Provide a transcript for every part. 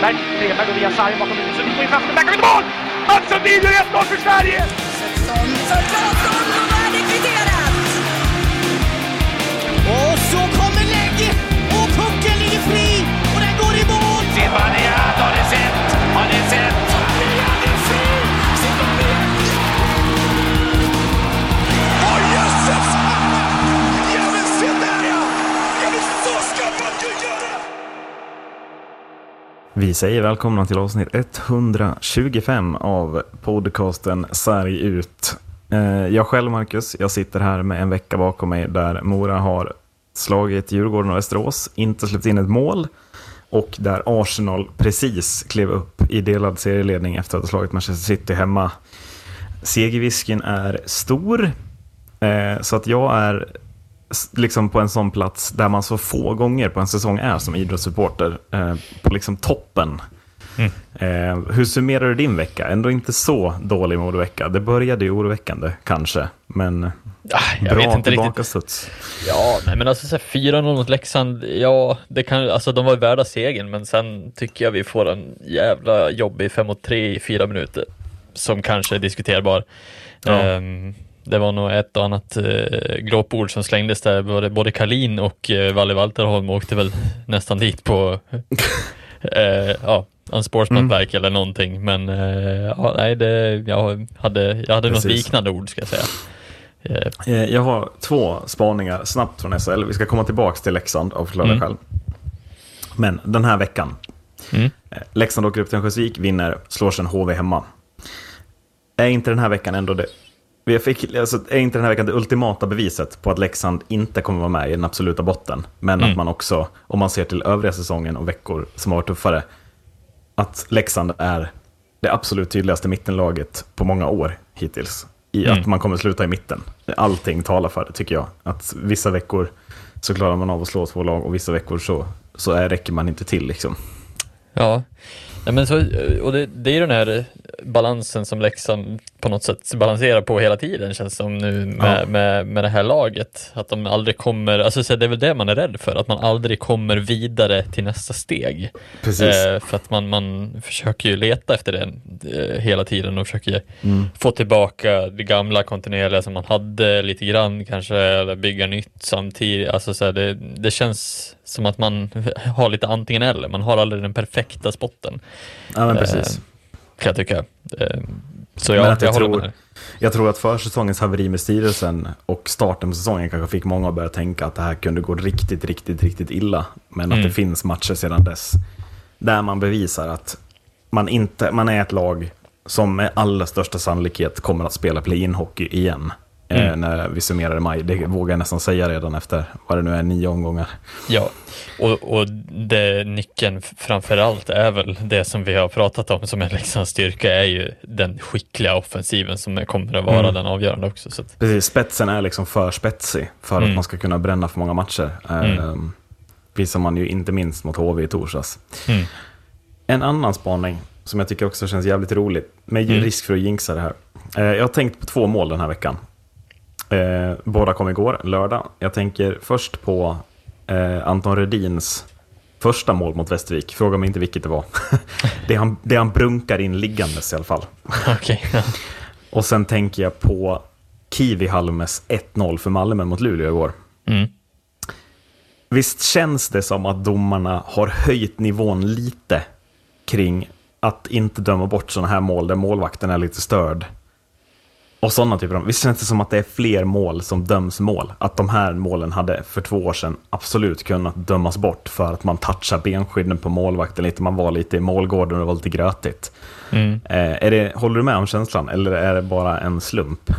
Strömberg. Strömberg går via sarg bakom linjen. Sundin får in chansen. Där kommer inte mål! Mats Sundin gör 1-0 för Sverige! 16, 16, 16. Vi säger välkomna till avsnitt 125 av podcasten Sarg ut. Eh, jag själv, Marcus, jag sitter här med en vecka bakom mig där Mora har slagit Djurgården och Västerås, inte släppt in ett mål och där Arsenal precis klev upp i delad serieledning efter att ha slagit Manchester City hemma. Segervisken är stor, eh, så att jag är liksom på en sån plats där man så få gånger på en säsong är som idrottssupporter, eh, på liksom toppen. Eh, hur summerar du din vecka? Ändå inte så dålig modevecka. Det började ju oroväckande, kanske, men Ah, jag bra vet inte riktigt. tillbakastuds. Ja, nej, men alltså så här, 4-0 mot Leksand, ja, det kan, alltså de var värda segern, men sen tycker jag vi får en jävla jobbig 5 mot 3 i fyra minuter, som kanske är diskuterbar. Ja. Ehm, det var nog ett och annat uh, glåpord som slängdes där, både, både Kalin och uh, Valle Walterholm åkte väl nästan dit på uh, ja, unsportsmanlike eller någonting, men uh, ja, nej, det, jag hade, jag hade något liknande ord ska jag säga. Eh, Eh, Jag har två spaningar snabbt från SHL. Vi ska komma tillbaka till Leksand och förklara Mm. själv. Men den här veckan. Mm. Eh, Leksand åker upp till Örnsköldsvik, vinner, slår sen HV hemma. Är inte den här veckan ändå det... Vi fick, alltså, är inte den här veckan det ultimata beviset på att Leksand inte kommer vara med i den absoluta botten? Men Mm. att man också, om man ser till övriga säsongen och veckor som har varit tuffare, att Leksand är det absolut tydligaste mittenlaget på många år hittills. I Mm. att man kommer sluta i mitten. Allting talar för det tycker jag. Att vissa veckor så klarar man av att slå två lag och vissa veckor så, så är, räcker man inte till. Liksom. Ja, Nej, men så, och det, det är den här balansen som Leksand på något sätt balanserar på hela tiden känns som nu med, Ja. med, med det här laget. Att de aldrig kommer, alltså så det är väl det man är rädd för, att man aldrig kommer vidare till nästa steg. Precis. Eh, för att man, man försöker ju leta efter det eh, hela tiden och försöker Mm. få tillbaka det gamla kontinuerliga som man hade lite grann kanske, eller bygga nytt samtidigt. Alltså så det, det känns som att man har lite antingen eller, man har aldrig den perfekta spotten. Ja, men Eh, precis. Kan jag tycka. Så Men jag, att jag jag tror- med. Jag tror att försäsongens haveri med styrelsen och starten på säsongen kanske fick många att börja tänka att det här kunde gå riktigt, riktigt, riktigt illa. Men att Mm. det finns matcher sedan dess där man bevisar att man, inte, man är ett lag som med allra största sannolikhet kommer att spela play-in hockey igen. Eh, Mm. när vi summerar i maj. Det vågar jag nästan säga redan efter vad det nu är, nio omgångar. Ja, och, och det, nyckeln framför allt är väl det som vi har pratat om som är Leksands styrka är ju den skickliga offensiven som kommer att vara Mm. den avgörande också. Så att, Precis, spetsen är liksom för spetsig för att Mm. man ska kunna bränna för många matcher. Mm. Eh, visar man ju inte minst mot HV i torsdags. mm. En annan spaning som jag tycker också känns jävligt roligt, med Mm. risk för att jinxa det här. Eh, jag har tänkt på två mål den här veckan. Eh, båda kom igår, lördag. Jag tänker först på eh, Anton Rödins första mål mot Västervik. Fråga mig inte vilket det var. det, han, det han brunkar in liggandes i alla fall. Okej. Och sen tänker jag på Kiwi Halmes 1-0 för Malmö mot Luleå igår. Mm. Visst känns det som att domarna har höjt nivån lite kring att inte döma bort sådana här mål där målvakten är lite störd. Och sådana typer av... Visst känns det som att det är fler mål som döms mål? Att de här målen hade för två år sedan absolut kunnat dömas bort för att man touchar benskydden på målvakten lite, man var lite i målgården och det var lite grötigt. Mm. Eh, är det, håller du med om känslan eller är det bara en slump?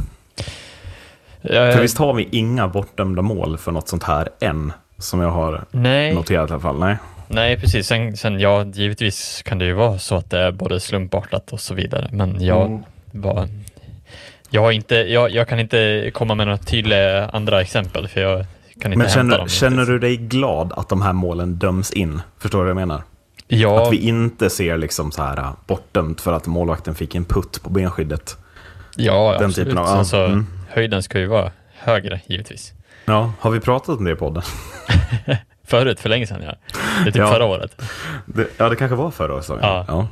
Jag, För visst har vi inga bortdömda mål för något sånt här än, som jag har nej, noterat i alla fall. Nej. nej, precis. Sen, sen ja, givetvis kan det ju vara så att det är både slumpartat och så vidare. Men jag Mm. var... Jag, inte, jag, jag kan inte komma med några tydliga andra exempel för jag kan inte Men känner, dem. känner du dig glad att de här målen döms in? Förstår du vad jag menar? Ja, Att vi inte ser liksom så här äh, bortdömt för att målvakten fick en putt på benskyddet. ja den absolut. typen av- ja, alltså, mm. Höjden ska ju vara högre, givetvis. Ja, har vi pratat om det i podden? Förut, för länge sedan ja. Det är typ Ja. förra året. Det, ja, det kanske var förra säsongen. Ja.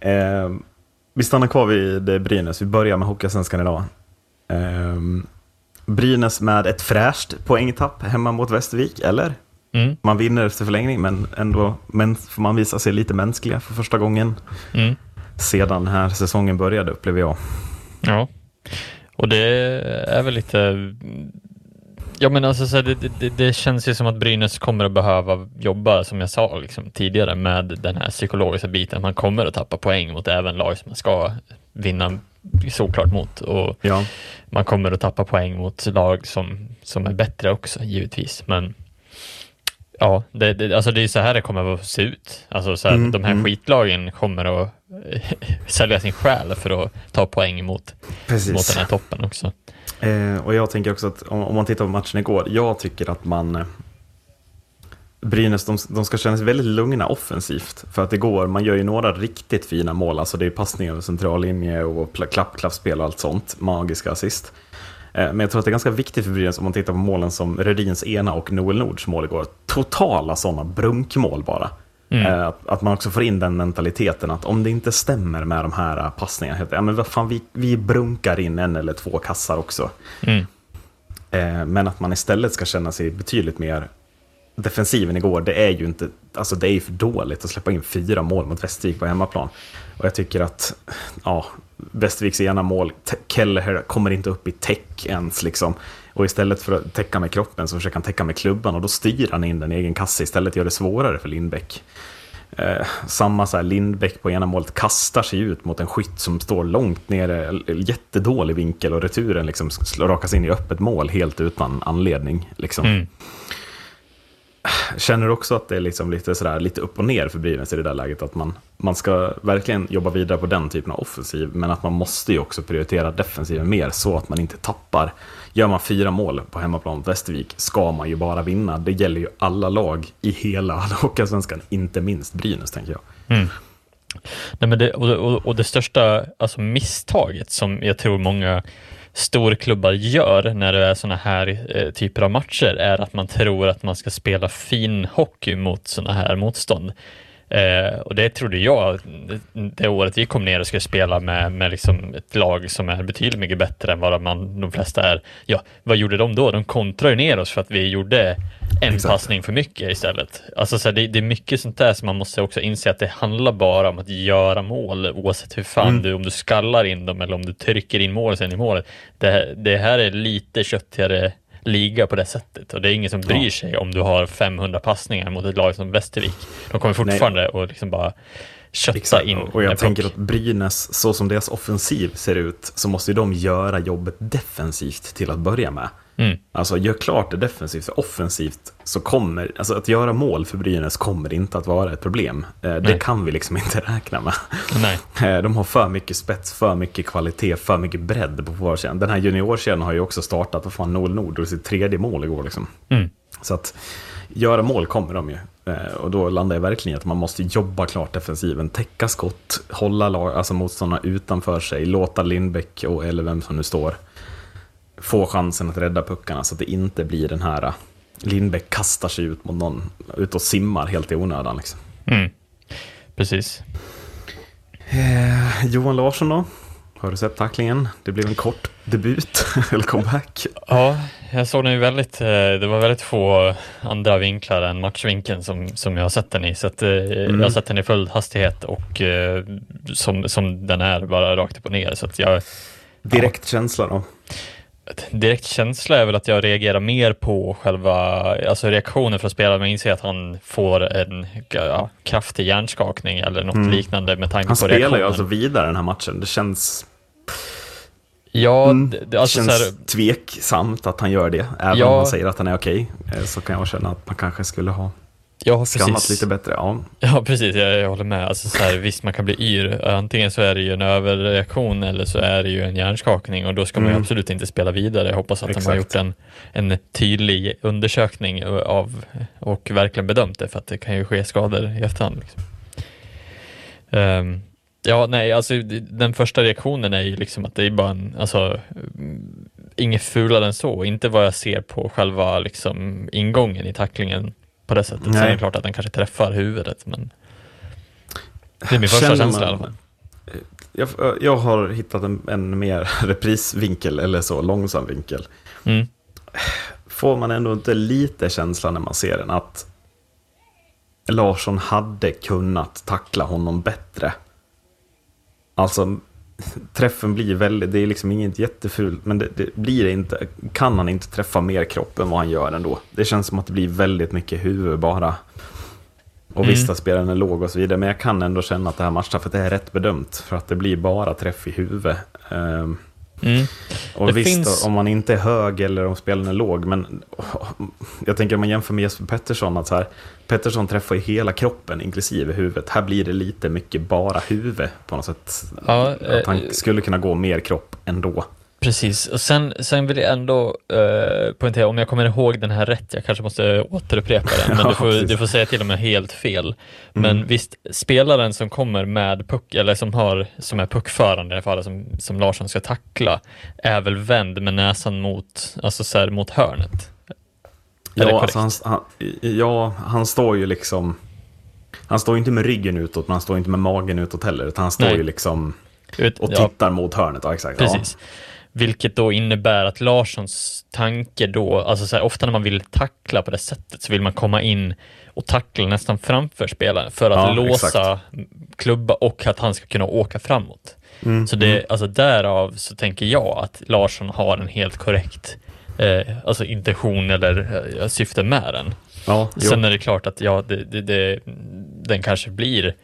Eh, vi stannar kvar vid Brynäs. Vi börjar med Hockeyallsvenskan idag. Eh, Brynäs med ett fräscht poängtapp hemma mot Västervik, eller? Mm. Man vinner efter förlängning, men ändå men får man visa sig lite mänskliga för första gången Mm. sedan den här säsongen började, upplever jag. Ja, och det är väl lite... Ja men alltså så här, det, det, det känns ju som att Brynäs kommer att behöva jobba, som jag sa liksom, tidigare, med den här psykologiska biten. Man kommer att tappa poäng mot även lag som man ska vinna såklart mot. Och Ja, man kommer att tappa poäng mot lag som, som är bättre också, givetvis. Men ja, det, det, alltså det är så här det kommer att se ut. Alltså så här, Mm, de här mm. skitlagen kommer att sälja sin själ för att ta poäng mot, precis. mot den här toppen också. Eh, och jag tänker också att om, om man tittar på matchen igår, jag tycker att man... Eh, Brynäs, de, de ska känna sig väldigt lugna offensivt. För att igår, man gör ju några riktigt fina mål. Alltså det är passningar över centrallinje och klapp, klappspel och allt sånt. Magiska assist. Eh, men jag tror att det är ganska viktigt för Brynäs om man tittar på målen som Redins ena och Noel Nords mål igår. Totala sådana brunkmål bara. Eh, Att, att man också får in den mentaliteten att om det inte stämmer med de här eh, passningarna, ja, men vad fan, vi, vi brunkar in en eller två kassar också. Mm. Eh, Men att man istället ska känna sig betydligt mer defensiven igår, det är ju inte, alltså det är ju för dåligt att släppa in fyra mål mot Västervik på hemmaplan. Och jag tycker att, ja, Västerviks ena mål, Kelleher kommer inte upp i täck ens liksom. Och istället för att täcka med kroppen så försöker han täcka med klubban och då styr han in den i egen kasse istället, gör det svårare för Lindbäck. Eh, samma så här, Lindbäck på ena målet kastar sig ut mot en skytt som står långt nere, jättedålig vinkel och returen liksom slår- rakas in i öppet mål helt utan anledning. Liksom. Mm. Känner också att det är liksom lite, sådär, lite upp och ner för Brynäs i det där läget? Att man, man ska verkligen jobba vidare på den typen av offensiv, men att man måste ju också prioritera defensiven mer så att man inte tappar. Gör man fyra mål på hemmaplan mot Västervik ska man ju bara vinna. Det gäller ju alla lag i hela Hockeyallsvenskan, inte minst Brynäs tänker jag. Mm. Nej, men det, och, och, och det största alltså misstaget som jag tror många storklubbar gör när det är sådana här eh, typer av matcher är att man tror att man ska spela fin hockey mot sådana här motstånd. Eh, och det trodde jag det, året vi kom ner och skulle spela med, med liksom ett lag som är betydligt mycket bättre än vad man, de flesta är. Ja, vad gjorde de då? De kontrade ju ner oss för att vi gjorde en Exakt. passning för mycket istället. Alltså så här, det, det är mycket sånt där som man måste också inse att det handlar bara om att göra mål oavsett hur fan Mm. du, om du skallar in dem eller om du trycker in mål sen i målet. Det, det här är lite köttigare liga på det sättet och det är ingen som bryr Ja. sig om du har 500 passningar mot ett lag som Västervik. De kommer fortfarande att liksom bara kötta Exakt, in och jag tänker att Brynäs, så som deras offensiv ser ut, så måste de göra jobbet defensivt till att börja med. Mm. Alltså gör klart det defensivt, för offensivt så kommer, alltså att göra mål för Brynäs kommer inte att vara ett problem. Eh, Det Nej. kan vi liksom inte räkna med. Nej. Eh, De har för mycket spets, för mycket kvalitet, för mycket bredd på forwardskedjan. Den här juniorkedjan har ju också startat, vad fan, Noel Nord och sitt tredje mål igår liksom. Mm. Så att göra mål kommer de ju. Eh, Och då landar jag verkligen i att man måste jobba klart defensiven, täcka skott, hålla lag, alltså motståndarna utanför sig, låta Lindbäck och eller vem som nu står få chansen att rädda puckarna så att det inte blir den här eh, Lindbäck kastar sig ut mot någon, ut och simmar helt i onödan. Liksom. Mm. Precis. Eh, Johan Larsson då? Har du sett tacklingen? Det blev en kort debut, eller comeback. Ja, jag såg den ju väldigt, eh, det var väldigt få andra vinklar än matchvinkeln som, som jag har sett den i. Så att, eh, jag har sett den i full hastighet och eh, som, som den är, bara rakt upp och ner. Så jag, Direkt känsla då? Direkt känsla är väl att jag reagerar mer på själva alltså reaktionen från spelaren. Man inser att han får en ja, kraftig hjärnskakning eller något liknande med tanke Han på spelar reaktionen. ju alltså vidare den här matchen. Det känns, Ja, det, det, alltså känns så här, tveksamt att han gör det. Även Ja. om han säger att han är okej. eh, Så kan jag känna att man kanske skulle ha ja, skannat precis. lite bättre. Ja, Ja, precis. Jag, jag håller med. Alltså, så här, visst, man kan bli yr. Antingen så är det ju en överreaktion eller så är det ju en hjärnskakning och då ska man Mm. absolut inte spela vidare. Jag hoppas att de har Exakt. gjort en, en tydlig undersökning av och verkligen bedömt det för att det kan ju ske skador i efterhand. Liksom. Ehm, ja, nej, alltså den första reaktionen är ju liksom att det är bara en, alltså mm, inget fulare än så. Inte vad jag ser på själva liksom ingången i tacklingen på det sättet. Sen är Nej. det klart att den kanske träffar huvudet, men det är min första Känner känsla man- i alla fall. Jag, jag har hittat en, en mer reprisvinkel, eller så, långsam vinkel. Mm. Får man ändå inte lite känslan när man ser den att Larsson hade kunnat tackla honom bättre? Alltså, träffen blir väldigt, det är liksom inget jättefult, men det, det blir inte, kan han inte träffa mer kropp än vad han gör ändå? Det känns som att det blir väldigt mycket huvud bara. Och Mm. visst att spelaren är låg och så vidare, men jag kan ändå känna att det här matchstraffet är rätt bedömt, för att det blir bara träff i huvudet. Ehm, Mm. och Det visst, finns- om man inte är hög eller om spelaren är låg, men jag tänker om man jämför med Jesper Pettersson, att så här, Pettersson träffar ju hela kroppen, inklusive huvudet. Här blir det lite mycket bara huvud på något sätt. Ja, att han eh, skulle kunna gå mer kropp ändå. Precis, och sen, sen vill jag ändå eh, poängtera, om jag kommer ihåg den här rätt, jag kanske måste återupprepa den, men Ja, du, får. Mm. du får säga till om jag helt fel. Men visst, spelaren som kommer med puck, eller som, har, som är puckförande i alla fall, som, som Larsson ska tackla, är väl vänd med näsan mot, alltså så här, mot hörnet? Är Ja, alltså han, han, ja, han står ju liksom... Han står ju inte med ryggen utåt, men han står inte med magen utåt heller. Utan han står Nej. ju liksom och ja, tittar mot hörnet. Ja, exakt. Precis. Vilket då innebär att Larssons tanke då, alltså så här, ofta när man vill tackla på det sättet så vill man komma in och tackla nästan framför spelaren för att Ja, låsa exakt. klubba och att han ska kunna åka framåt. Mm, så det, alltså därav så tänker jag att Larsson har en helt korrekt eh, alltså intention eller eh, syfte med den. Ja, jo. Sen är det klart att ja, det, det, det, den kanske blir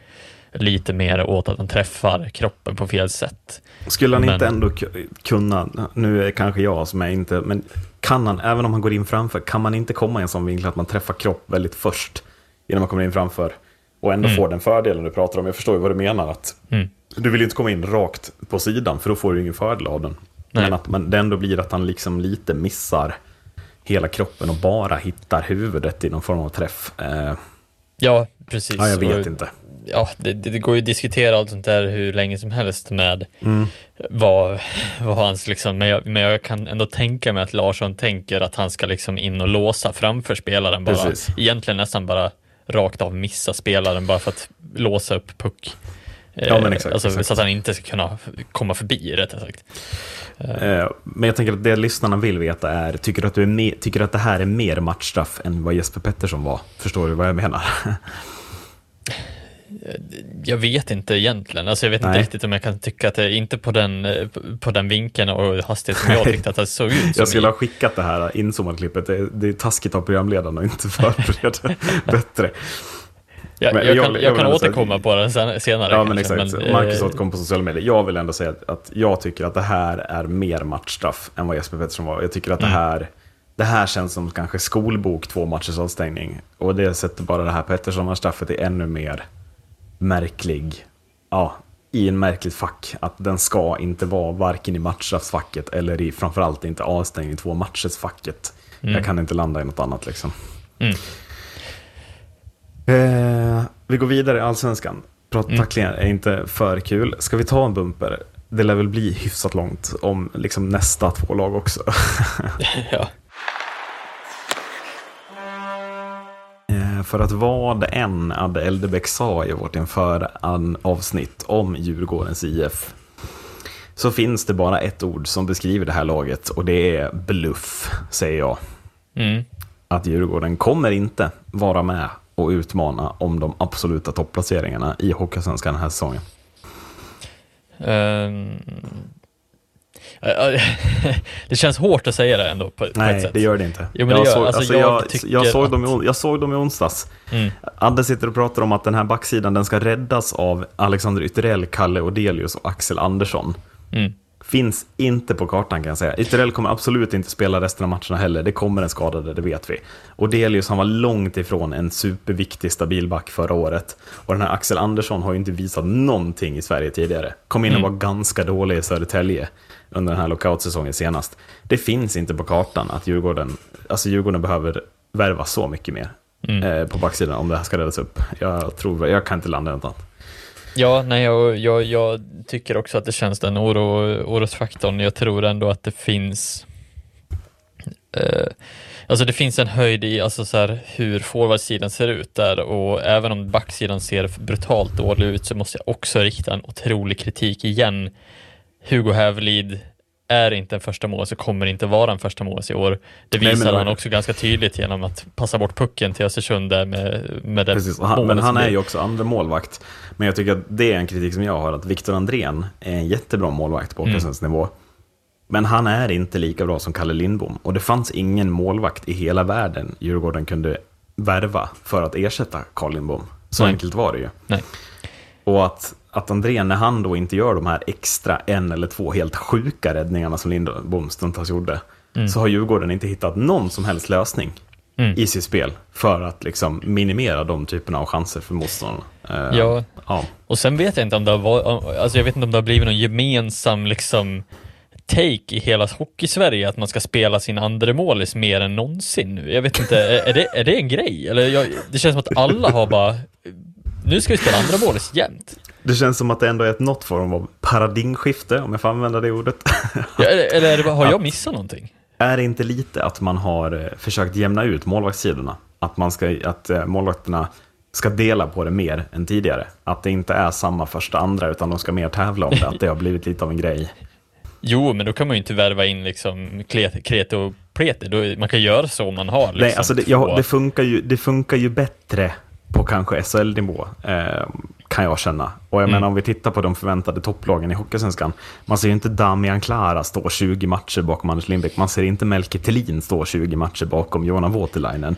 lite mer åt att han träffar kroppen på fel sätt. Skulle han Men- inte ändå ku- kunna, nu är det kanske jag som är inte, men kan han, även om han går in framför, kan man inte komma i en sån vinkel att man träffar kropp väldigt först innan man kommer in framför och ändå Mm. får den fördelen du pratar om? Jag förstår ju vad du menar, att Mm. du vill ju inte komma in rakt på sidan, för då får du ingen fördel av den. Nej. Men att man, det ändå blir att han liksom lite missar hela kroppen och bara hittar huvudet i någon form av träff. Eh, Ja, precis. ja, jag vet Och- inte. ja, det, det går ju att diskutera allt sånt där hur länge som helst med Mm. vad, vad hans liksom, men jag, men jag kan ändå tänka mig att Larsson tänker att han ska liksom in och låsa framför spelaren bara. Precis. Egentligen nästan bara rakt av missa spelaren bara för att låsa upp puck. Ja, men Eh, exakt, alltså, exakt. Så att han inte ska kunna komma förbi rättare sagt. Eh, Men jag tänker att det lyssnarna vill veta är, tycker du att, du är me- tycker att det här är mer matchstraff än vad Jesper Pettersson var? Förstår du vad jag menar? Jag vet inte egentligen, alltså jag vet Nej. inte riktigt om jag kan tycka att det, inte på den, eh, på den vinkeln och hastighet som jag tyckte att det såg ut som Jag skulle i- ha skickat det här inzoomade klippet. Det, det är taskigt av programledaren att inte förbereda bättre. Jag, Men jag, jag- kan, jag jag kan återkomma på den sen, senare. Ja, men kanske, exakt. men, Marcus eh, återkom på sociala medier. Jag vill ändå säga att, att jag tycker att det här är mer matchstraff än vad Jesper Pettersson var. Jag tycker att det Mm. här, det här känns som kanske skolbok två matchers avstängning. Och det sätter bara det här Pettersson-straffet i ännu mer märklig, ja, i en märkligt fack. Att den ska inte vara varken i matchstraffsfacket eller i framförallt inte avstängning två matchers-facket. Jag kan inte landa i något annat liksom. Mm. Eh, vi går vidare i Allsvenskan. Mm. tacklingar är inte för kul. Ska vi ta en bumper? Det lär väl bli hyfsat långt om liksom nästa två lag också. ja. Eh, För att vad än Adde Eldebäck sa i vårt inför avsnitt om Djurgårdens IF så finns det bara ett ord som beskriver det här laget och det är bluff, säger jag. Mm. Att Djurgården kommer inte vara med och utmana om de absoluta topplaceringarna i Hockeysvenskan den här säsongen. Ehm, det känns hårt att säga det ändå på, på ett Nej, sätt. det gör det inte. Jo, men det jag, gör- såg, alltså, alltså, jag jag, tycker jag, såg dem i, jag såg dem i onsdags. Mm. Adde sitter och pratar om att den här backsidan den ska räddas av Alexander Ytterell, Kalle Odelius och Axel Andersson. Mm. Finns inte på kartan kan jag säga. Ytterell kommer absolut inte spela resten av matcherna heller. Det kommer en skadade, det vet vi. Odelius han var långt ifrån en superviktig stabil back förra året. Och den här Axel Andersson har ju inte visat någonting i Sverige tidigare. Kom in och var ganska dålig i Södertälje under den här lockoutsäsongen senast. Det finns inte på kartan att Djurgården, alltså Djurgården behöver värva så mycket mer eh, på backsidan om det här ska räddas upp. Jag tror, jag kan inte landa i något annat. Ja, nej, jag, jag, jag tycker också att det känns den oro, orosfaktorn. Jag tror ändå att det finns eh, Alltså det finns en höjd i alltså så här, hur forwardsidan ser ut där och även om backsidan ser brutalt dålig ut så måste jag också rikta en otrolig kritik igen. Hugo Hävelid är inte en första mål så kommer inte vara en första mål i år. Det Nej, visar men- han också ganska tydligt genom att passa bort pucken till Östersund där med, med det Precis, han, men han är ju också andra målvakt. Men jag tycker att det är en kritik som jag har, att Viktor Andrén är en jättebra målvakt på Mm. Åkessons nivå. Men han är inte lika bra som Kalle Lindbom. Och det fanns ingen målvakt i hela världen Djurgården kunde värva för att ersätta Carl Lindbom. Så Nej. enkelt var det ju. Nej. Och att, att Andrén, när han då inte gör de här extra en eller två helt sjuka räddningarna som Lindbom stundtals gjorde, så har Djurgården inte hittat någon som helst lösning Mm. i sitt spel för att liksom minimera de typerna av chanser för motståndarna. Eh, Ja. ja. Och sen vet jag inte om det har varit, alltså jag vet inte om det har blivit någon gemensam liksom take i hela hockeysverige att man ska spela sin andra målis mer än någonsin nu. Jag vet inte, är det, är det en grej? Eller jag, det känns som att alla har bara, nu ska vi spela andra målis jämt. Det känns som att det ändå är ett något form av paradigmskifte, om jag får använda det ordet. Ja, eller eller har jag missat någonting? är det inte lite att man har eh, försökt jämna ut målvaktssidorna? Att, man ska, att eh, målvakterna ska dela på det mer än tidigare? Att det inte är samma första andra, utan de ska mer tävla om det? Att det har blivit lite av en grej? Jo, men då kan man ju inte värva in liksom Krete och Plete. Man kan göra så om man har liksom Nej, alltså det, ja, det, funkar ju, det funkar ju bättre på kanske SHL-nivå, eh, kan jag känna. Och jag Mm. menar om vi tittar på de förväntade topplagen i Hockeysvenskan, man ser ju inte Damian Klara stå 20 matcher bakom Anders Lindbäck, man ser inte Melke Thelin stå 20 matcher bakom Jonas Voutilainen.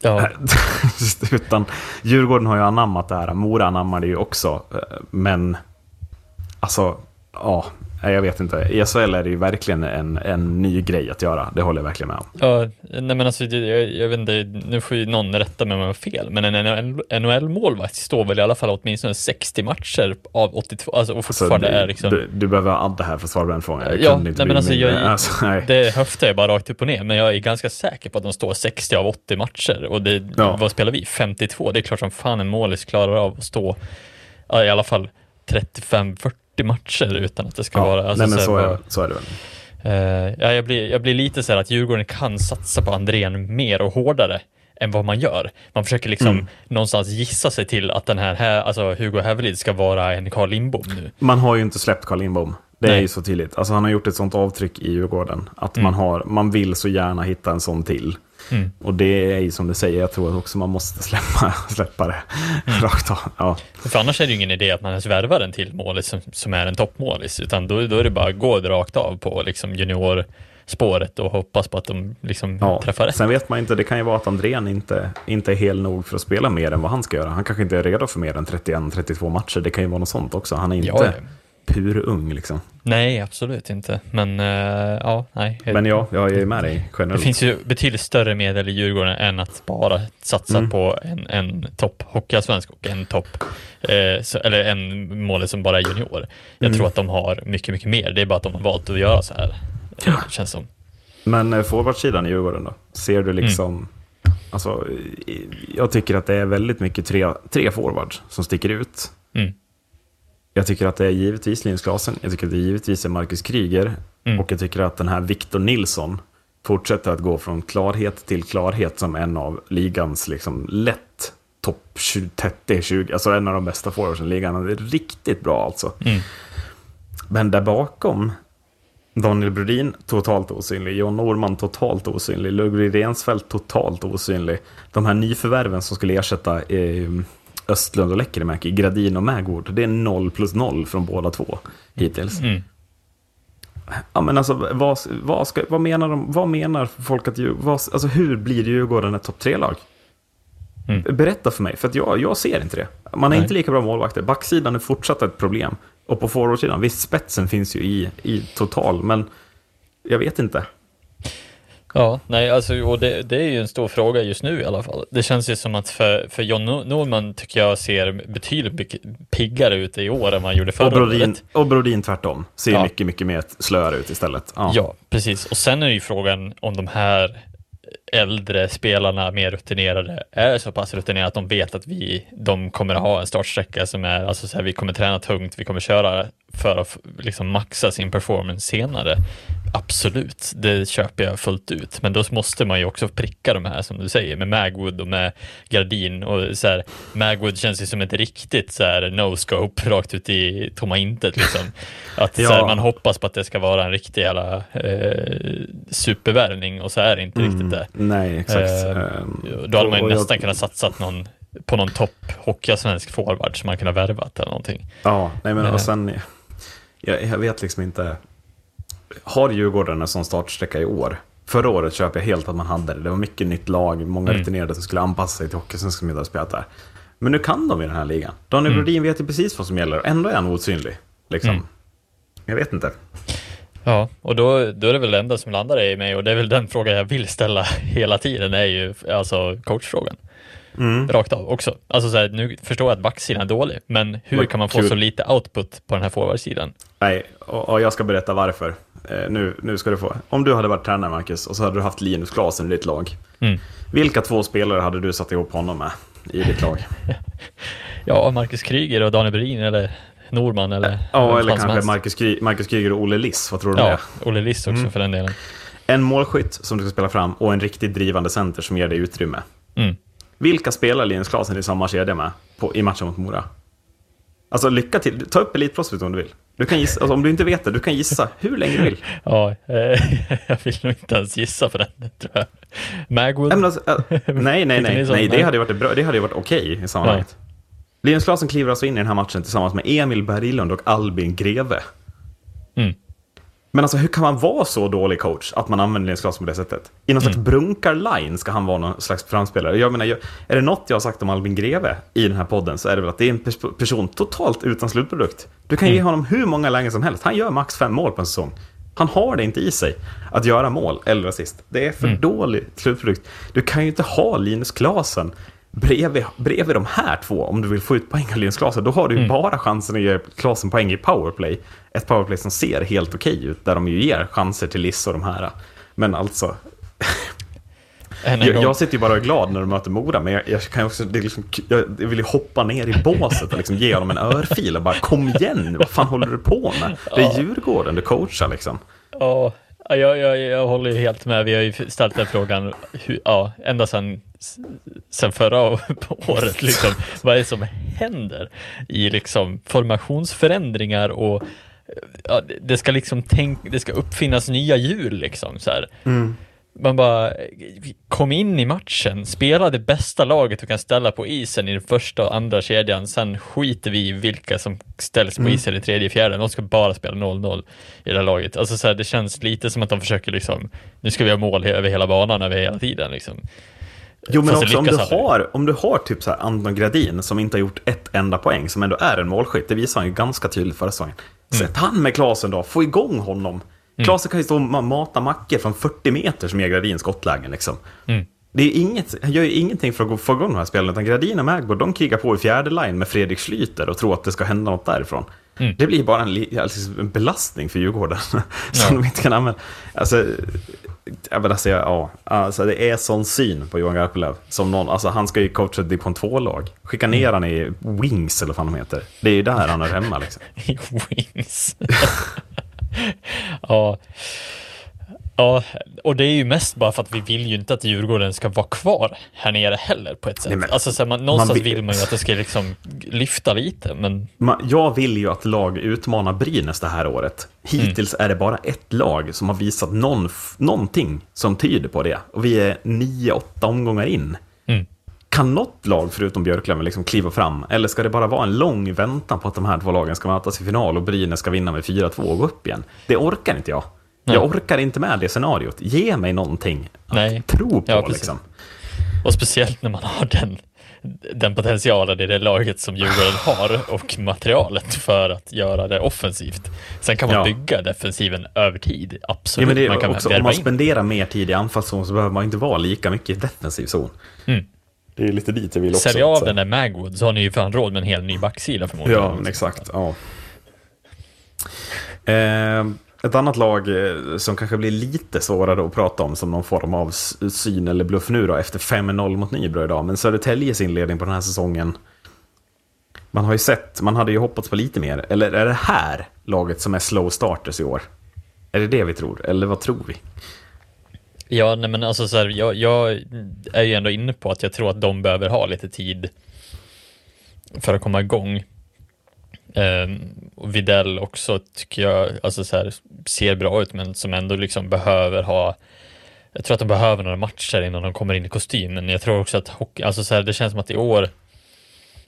ja, Utan Djurgården har ju anammat det här, Mora anammar det ju också, eh, men alltså, ja, nej, jag vet inte. I SHL är det ju verkligen en, en ny grej att göra, det håller jag verkligen med om. Ja, nej men alltså, det- jag, jag vet inte, nu får ju någon rätta mig om jag har fel, men en NHL-målvakt står väl i alla fall åtminstone 60 matcher av 82, alltså och Så fortfarande du, är liksom... du, du behöver ha Adde här för att svara på den frågan. Jag Ja, nej, men alltså, jag, Alltså, nej. det höftar jag bara rakt upp och ner, men jag är ganska säker på att de står 60 av 80 matcher och det, Ja. vad spelar vi? 52? Det är klart som fan en målis klarar av att stå i alla fall 35-40 matcher utan att det ska ja, vara... alltså, nej, men så är, så är det väl. Eh, ja, jag, blir, jag blir lite så här att Djurgården kan satsa på Andrén mer och hårdare än vad man gör. Man försöker liksom Mm. någonstans gissa sig till att den här, här alltså Hugo Hävelid ska vara en Carl Lindbom nu. Man har ju inte släppt Carl Lindbom. Det är Nej. ju så tydligt. Alltså, han har gjort ett sånt avtryck i Djurgården. Att Mm. man, har, man vill så gärna hitta en sån till. Mm. Och det är ju som du säger, jag tror att också man måste släppa, släppa det Mm. rakt av. Ja. För annars är det ju ingen idé att man ens värvar en till målis som, som är en toppmålis, utan då, då är det bara att gå rakt av på liksom juniorspåret och hoppas på att de liksom Ja. träffar rätt. Sen vet man inte, det kan ju vara att Andrén inte, inte är hel nog för att spela mer än vad han ska göra. Han kanske inte är redo för mer än 31-32 matcher. Det kan ju vara något sånt också. Han är inte Ja, ja. pur ung liksom. Nej, absolut inte. Men eh, ja, nej. Men ja, jag är med dig Det generellt. finns ju betydligt större medel i Djurgården än att bara satsa Mm. på en, en topp hockeyallsvensk och en topp, eh, så, eller en mål som bara är junior. Jag Mm. tror att de har mycket, mycket mer. Det är bara att de har valt att göra så här. eh, Känns som. Men eh, forwardsidan i Djurgården då? Ser du liksom... Mm. Alltså, jag tycker att det är väldigt mycket tre, tre forwards som sticker ut. Mm. Jag tycker att det är givetvis Linus Klasen, jag tycker att det givetvis är Marcus Kryger Mm. och jag tycker att den här Victor Nilsson fortsätter att gå från klarhet till klarhet som en av ligans liksom lätt topp 20, 30-20, alltså en av de bästa forwardsen i ligan. Det är riktigt bra alltså. Mm. Men där bakom, Daniel Brodin totalt osynlig, John Norman totalt osynlig, Ludvig Rensfeldt totalt osynlig. De här nyförvärven som skulle ersätta eh, Östlund och Lekkerimäki, Gradin och Mägård, det är noll plus noll från båda två hittills. Mm. Ja, men alltså, vad, vad, ska, vad, menar de, vad menar folk att Djur- vad, alltså, hur blir Djurgården ett topp tre-lag? Mm. Berätta för mig, för jag, jag ser inte det. Man är Nej. inte lika bra målvakter. Backsidan är fortsatt ett problem. Och på forwardsidan, visst spetsen finns ju i, i total, men jag vet inte. Ja, nej, alltså, och det, det är ju en stor fråga just nu i alla fall. Det känns ju som att för, för John Nor- Norman tycker jag ser betydligt piggare ut i år än han gjorde Och förra Brodin, året. och Brodin tvärtom, ser Ja. mycket, mycket mer slöare ut istället. Ja. Ja, precis. Och sen är ju frågan om de här äldre spelarna, mer rutinerade, är så pass rutinerade att de vet att vi, de kommer att ha en startsträcka som är, alltså så här, vi kommer träna tungt, vi kommer köra för att liksom maxa sin performance senare. Absolut, det köper jag fullt ut. Men då måste man ju också pricka de här som du säger med Magwood och med Gardin och så här, Magwood känns ju som ett riktigt så här no-scope rakt ut i tomma intet liksom. Att så här, Ja. man hoppas på att det ska vara en riktig jävla eh, supervärvning och så är det inte riktigt det. Nej, exakt. Eh, Ehm, Då hade man ju och jag- nästan kunnat satsat någon, på någon topp hockeyallsvensk forward som man kunde ha värvat eller någonting. Ja, nej men Eh. och sen... Jag, jag vet liksom inte... Har Djurgården en sån startsträcka i år? Förra året köper jag helt att man hade det. Det var mycket nytt lag, många Mm. rutinerade som skulle anpassa sig till hockey som skulle ha spelat där. Men nu kan de i den här ligan. Daniel Mm. Brodin vet ju precis vad som gäller och ändå är han osynlig. Liksom. Mm. Jag vet inte. Ja, och då, då är det väl det enda som landar i mig och det är väl den fråga jag vill ställa hela tiden är ju alltså coachfrågan. Mm. Rakt av också. Alltså så här, nu förstår jag att backsidan är dålig, men hur Vad kan man få kul. så lite output på den här forwardsidan? Nej, och, och jag ska berätta varför. Eh, nu, nu ska du få. Om du hade varit tränare, Marcus, och så hade du haft Linus Klasen i ditt lag. Mm. Vilka två spelare hade du satt ihop honom med i ditt lag? Ja, Marcus Kryger och Daniel Brodin eller Norman eller vem Ja, eller kanske. Marcus, Kry, Marcus Kryger och Olle Liss. Vad tror du om Ja, det? Olle Liss också för den delen. En målskytt som du ska spela fram och en riktigt drivande center som ger dig utrymme. Mm. Vilka spelar Linus Klasen i samma kedja med på, i matchen mot Mora? Alltså lycka till. Ta upp Elitproffsbytet om du vill. Du kan gissa, alltså, om du inte vet det, du kan gissa hur länge du vill. Ja, eh, jag vill nog inte ens gissa på den, tror jag. Magwood? Nej, men alltså, äh, nej, nej, nej, nej, det hade ju varit, bra, det hade ju varit okej i sammanhanget. Linus Klasen kliver alltså in i den här matchen tillsammans med Emil Berglund och Albin Greve. Mm. Men alltså hur kan man vara så dålig coach att man använder Linus Klasen på det sättet? I någon Mm. slags brunkarline ska han vara någon slags framspelare. Jag menar, är det något jag har sagt om Albin Greve i den här podden så är det väl att det är en pers- person totalt utan slutprodukt. Du kan Mm. ge honom hur många lägen som helst. Han gör max fem mål på en säsong. Han har det inte i sig att göra mål eller assist. Det är för Mm. dålig slutprodukt. Du kan ju inte ha Linus Klasen bredvid, bredvid de här två om du vill få ut poäng av Linus Klasen. Då har du ju Mm. bara chansen att ge Klasen poäng i powerplay. Ett powerplay som ser helt okej ut, där de ju ger chanser till Liss och de här. Men alltså, jag, jag sitter ju bara och är glad när de möter Mora, men jag, jag kan också, det är liksom, jag, jag vill ju hoppa ner i båset och liksom ge honom en örfil och bara kom igen nu, vad fan håller du på med? Det är Djurgården du coachar liksom. Ja, jag, jag, jag håller ju helt med. Vi har ju ställt den frågan hur, ja, ända sedan, sedan förra året. Liksom, vad är det som händer i liksom formationsförändringar och ja, det ska liksom tänk, det ska uppfinnas nya hjul liksom. Så här. Man bara, kom in i matchen, spela det bästa laget du kan ställa på isen i den första och andra kedjan, sen skiter vi i vilka som ställs på isen i tredje och fjärde, de ska bara spela 0-0 i det här laget. Alltså så här, det känns lite som att de försöker liksom, nu ska vi ha mål över hela banan över hela tiden liksom. Jo, men Fast också om du, aldrig. har, om du har typ så här Anton Gradin som inte har gjort ett enda poäng, som ändå är en målskytt, det visar han ju ganska tydligt förra säsongen. Sätt han med Klasen då, få igång honom. Klasen kan ju stå och ma- mata mackor från 40 meter som ger Gradin skottlägen liksom. Mm. Det är inget, han gör ju ingenting för att få igång de här spelarna, utan Gradin och Magbo, de krigar på i fjärde line med Fredrik Schlyter och tror att det ska hända något därifrån. Mm. Det blir bara en, alltså, en belastning för Djurgården, som Ja. de inte kan använda. Alltså, Ja, men alltså, ja, alltså, det är sån syn på Johan Garpenlöv. Som någon, alltså, han ska ju coacha ett division 2-lag. Skicka ner Mm. han i Wings eller vad de heter. Det är ju där han är hemma liksom. i Wings. ja. ja, och det är ju mest bara för att vi vill ju inte att Djurgården ska vara kvar här nere heller på ett sätt. Nej, men- alltså, så här, man, någonstans man vill- vill man ju att det ska liksom lyfta lite, men Ma- Jag vill ju att lag utmanar Brynäs det här året. Hittills Mm. är det bara ett lag som har visat någon, någonting som tyder på det. Och vi är nio, åtta omgångar in. Kan något lag förutom Björklöven liksom kliva fram? Eller ska det bara vara en lång väntan på att de här två lagen ska mötas i final och Brynäs ska vinna med 4-2 och gå upp igen? Det orkar inte jag. Nej. Jag orkar inte med det scenariot. Ge mig någonting att Nej. tro på Ja, liksom. och speciellt när man har den, den potentialen i det laget som Djurgården har och materialet för att göra det offensivt. Sen kan man Ja. bygga defensiven över tid, Ja, absolut. men det man kan också, om man in. spenderar mer tid i anfallszon så behöver man inte vara lika mycket i defensiv zon. Mm. Det är lite dit jag vill också. Sälja av den där Magwood så har ni ju fan råd med en hel ny backsida förmodligen. Ja, exakt. Ja. Eh, ett annat lag eh, som kanske blir lite svårare att prata om som någon form av syn eller bluff nu då efter 5-0 mot Nybro idag. Men Södertäljes inledning på den här säsongen. Man har ju sett, man hade ju hoppats på lite mer. Eller är det här laget som är slow starters i år? Är det det vi tror? Eller vad tror vi? Ja, nej men alltså så här, jag, jag är ju ändå inne på att jag tror att de behöver ha lite tid för att komma igång. Um, och Videll också tycker jag alltså så här, ser bra ut, men som ändå liksom behöver ha jag tror att de behöver några matcher innan de kommer in i kostymen. Jag tror också att hockey, alltså så här, det känns som att i år,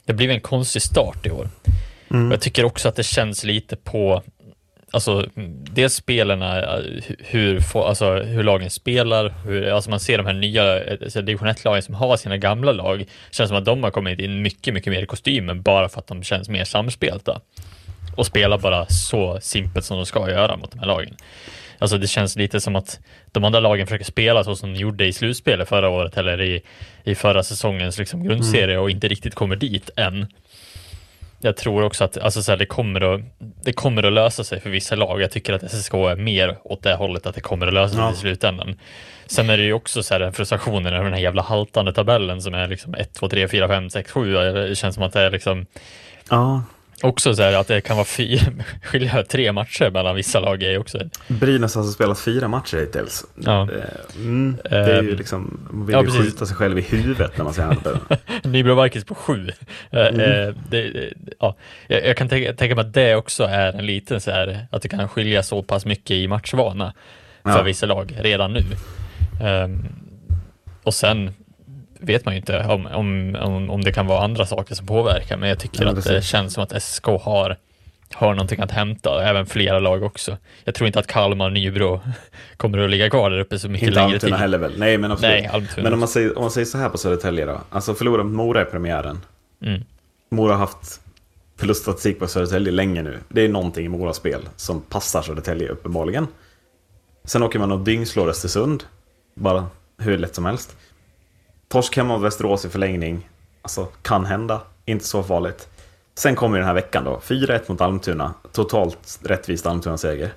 det blir en konstig start i år. Och jag tycker också att det känns lite på, alltså dels spelarna, hur, få- alltså, hur lagen spelar, hur, alltså man ser de här nya alltså, division 1-lagen som har sina gamla lag, känns som att de har kommit in mycket, mycket mer i kostymen bara för att de känns mer samspelta. Och spelar bara så simpelt som de ska göra mot de här lagen. Alltså det känns lite som att de andra lagen försöker spela så som de gjorde i slutspelet förra året eller i, i förra säsongens liksom grundserie och inte riktigt kommer dit än. Jag tror också att alltså så här, det, kommer att, det kommer att lösa sig för vissa lag. Jag tycker att SSK är mer åt det hållet att det kommer att lösa sig Ja. i slutändan. Sen är det ju också så här en frustrationen över den här jävla haltande tabellen som är liksom 1, 2, 3, 4, 5, 6, 7. Det känns som att det är liksom Ja, också så här att det kan vara fyra, skilja tre matcher mellan vissa lag är också Brynäs har alltså spelat fyra matcher hittills. Ja. Eh, Mm, det är ju Ehm, liksom, man vill ja, ju precis. skjuta sig själv i huvudet när man säger det. Nybro Vikings på sju. Eh, Mm. eh, det, ja. jag, jag kan tänka, tänka mig att det också är en liten så här, att det kan skilja så pass mycket i matchvana för Ja. vissa lag redan nu. Ehm, och sen vet man ju inte om, om, om, om det kan vara andra saker som påverkar, men jag tycker Ja, att det känns som att SK har har någonting att hämta, även flera lag också. Jag tror inte att Kalmar och Nybro kommer att ligga kvar där uppe så mycket Inte längre Almtuna tid. heller väl? Nej, men absolut. Nej, Almtuna men om man, säger, om man säger så här på Södertälje då. Alltså förlora mot Mora i premiären. Mm. Mora har haft förluststatistik på Södertälje länge nu. Det är någonting i Moras spel som passar Södertälje uppenbarligen. Sen åker man och dyngslår Östersund. Bara hur lätt som helst. Torsk hemma mot Västerås i förlängning. Alltså, kan hända. Inte så farligt. Sen kommer den här veckan då. 4-1 mot Almtuna. Totalt rättvist Almtuna-seger.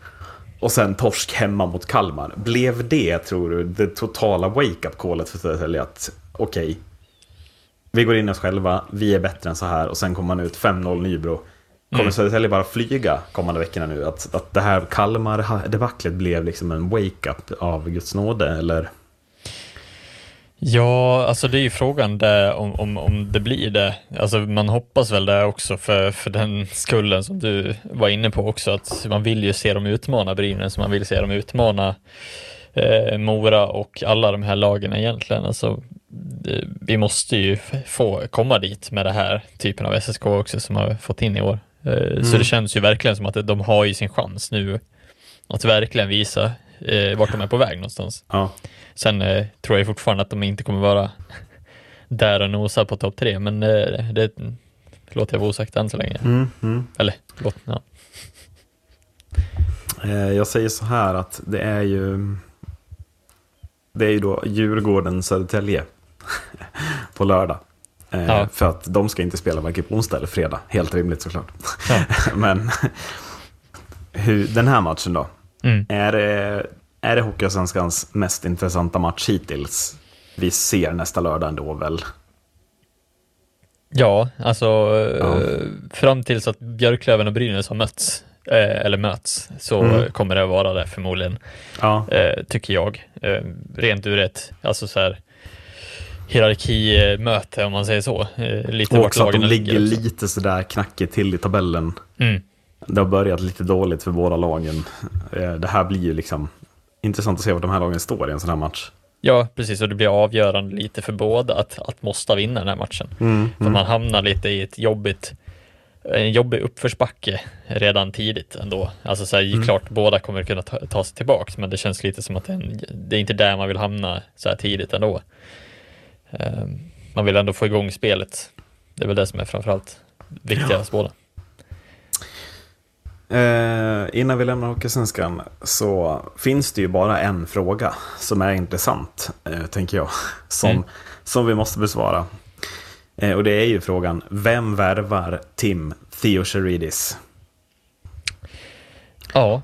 Och sen torsk hemma mot Kalmar. Blev det, tror du, det totala wake-up callet för Södertälje? Att okej, vi går in i oss själva, vi är bättre än så här och sen kommer man ut 5-0 Nybro. Kommer Mm. Södertälje bara flyga kommande veckorna nu? Att, att det här Kalmar-debaclet blev liksom en wake-up av Guds nåde, eller? Ja, alltså det är ju frågan där om, om, om det blir det. Alltså man hoppas väl det också för, för den skullen som du var inne på också, att man vill ju se dem utmana Brynäs, man vill se dem utmana eh, Mora och alla de här lagen egentligen. Alltså, det, vi måste ju få komma dit med det här typen av SSK också som har fått in i år. Eh, Så det känns ju verkligen som att de har ju sin chans nu att verkligen visa eh, vart de är på väg någonstans. Ja. Sen eh, tror jag fortfarande att de inte kommer vara där och nosa på topp tre, men eh, det låter jag vara osagt än så länge. Mm, mm. Eller, låt, ja. Eh, Jag säger så här att det är ju... Det är ju då Djurgården-Södertälje på lördag. Eh, Ja. För att de ska inte spela varken på onsdag eller fredag. Helt rimligt såklart. Ja. Men hur, den här matchen då? Mm. Är det, är det Hockeyallsvenskans mest intressanta match hittills? Vi ser nästa lördag ändå väl? ja, alltså Ja. eh, fram tills att Björklöven och Brynäs har mötts, eh, eller möts, så Mm. kommer det vara det förmodligen, Ja. eh, tycker jag. Rent ur ett, alltså så här hierarkimöte om man säger så. Lite Och också att de ligger också. lite sådär knackigt till i tabellen. Mm. Det har börjat lite dåligt för båda lagen. Det här blir ju liksom intressant att se var de här lagen står i en sån här match. Ja, precis, och det blir avgörande lite för båda att, att måste vinna den här matchen. Mm, För man hamnar lite i ett jobbigt, en jobbig uppförsbacke redan tidigt ändå. Alltså så här, Mm. klart båda kommer kunna ta, ta sig tillbaks, men det känns lite som att det är, en, det är inte där man vill hamna så här tidigt ändå. Ehm, man vill ändå få igång spelet. Det är väl det som är framförallt viktigast båda. Eh, innan vi lämnar Hockeysvenskan så finns det ju bara en fråga som är intressant, eh, tänker jag, som, Mm. som vi måste besvara. Eh, och det är ju frågan, vem värvar Tim Theocheridis? Ja,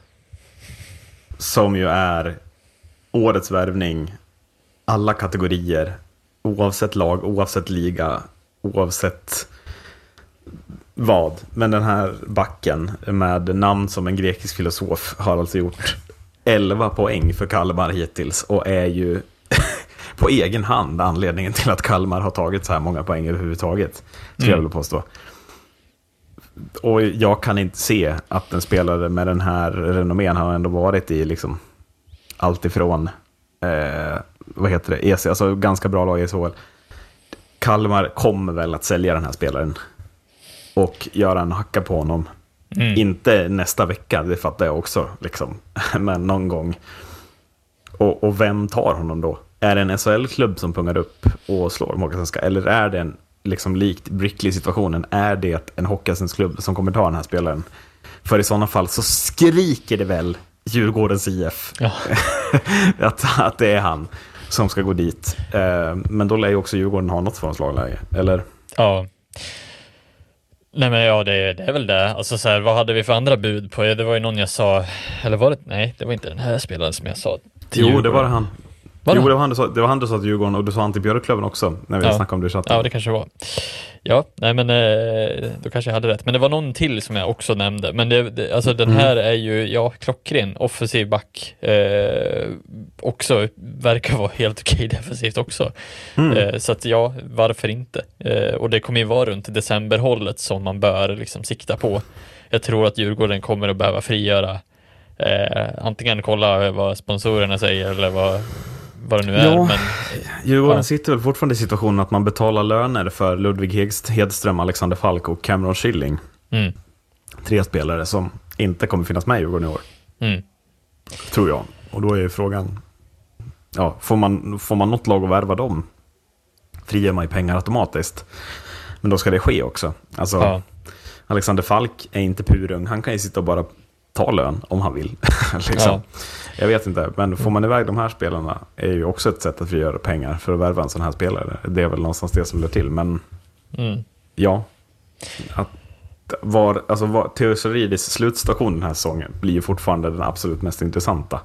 Som ju är årets värvning, alla kategorier, oavsett lag, oavsett liga, oavsett vad, men den här backen med namn som en grekisk filosof har alltså gjort 11 poäng för Kalmar hittills och är ju på egen hand anledningen till att Kalmar har tagit så här många poäng överhuvudtaget. Skulle jag vilja påstå. Och jag kan inte se att en spelare med den här renommén har ändå varit i liksom allt ifrån, eh, vad heter det, EC, alltså ganska bra lag i SHL. Kalmar kommer väl att sälja den här spelaren och göra en hacka på honom. Inte nästa vecka, det fattar jag också, liksom. men någon gång. Och, och vem tar honom då? Är det en SHL-klubb som pungar upp och slår Hockeyallsvenskan? Eller är det en, liksom likt Brickley-situationen, är det en Hockeyallsvensk-klubb som kommer ta den här spelaren? För i sådana fall så skriker det väl Djurgårdens IF Ja. att, att det är han som ska gå dit. Eh, Men då lär ju också Djurgården ha något slagläge, eller? Ja. Nej men ja, det, det är väl det. Alltså så här, vad hade vi för andra bud på? Det var ju någon jag sa, eller var det, nej, det var inte den här spelaren som jag sa. Jo, det var det han. Var det jo, det var han, du sa, det var han du sa till Djurgården och du sa han till Björklöven också när vi Ja. snackade om det i chatten. Ja, det kanske var. Ja, nej men eh, då kanske jag hade rätt. Men det var någon till som jag också nämnde. Men det, det, alltså den här är ju, ja, klockren, offensiv back. Eh, också verkar vara helt okej defensivt också. Eh, så att ja, varför inte? Eh, och det kommer ju vara runt decemberhållet som man bör liksom sikta på. Jag tror att Djurgården kommer att behöva frigöra eh, antingen kolla vad sponsorerna säger eller vad, vad det nu är. Ja. Men, Djurgården Ja. sitter väl fortfarande i situationen att man betalar löner för Ludvig Hedström, Alexander Falk och Cameron Schilling. mm, Tre spelare som inte kommer finnas med i Djurgården i år, mm. tror jag. Och då är ju frågan, ja, får man, får man något lag att värva dem? Frigör man ju pengar automatiskt. Men då ska det ske också. Alltså, Ja. Alexander Falk är inte purung, han kan ju sitta och bara ta lön om han vill. liksom. Ja. Jag vet inte, men får man iväg de här spelarna är ju också ett sätt att frigöra pengar för att värva en sån här spelare. Det är väl någonstans det som blir till, men Mm. ja. Att var, alltså var, Theo Saridis slutstation den här säsongen blir ju fortfarande den absolut mest intressanta.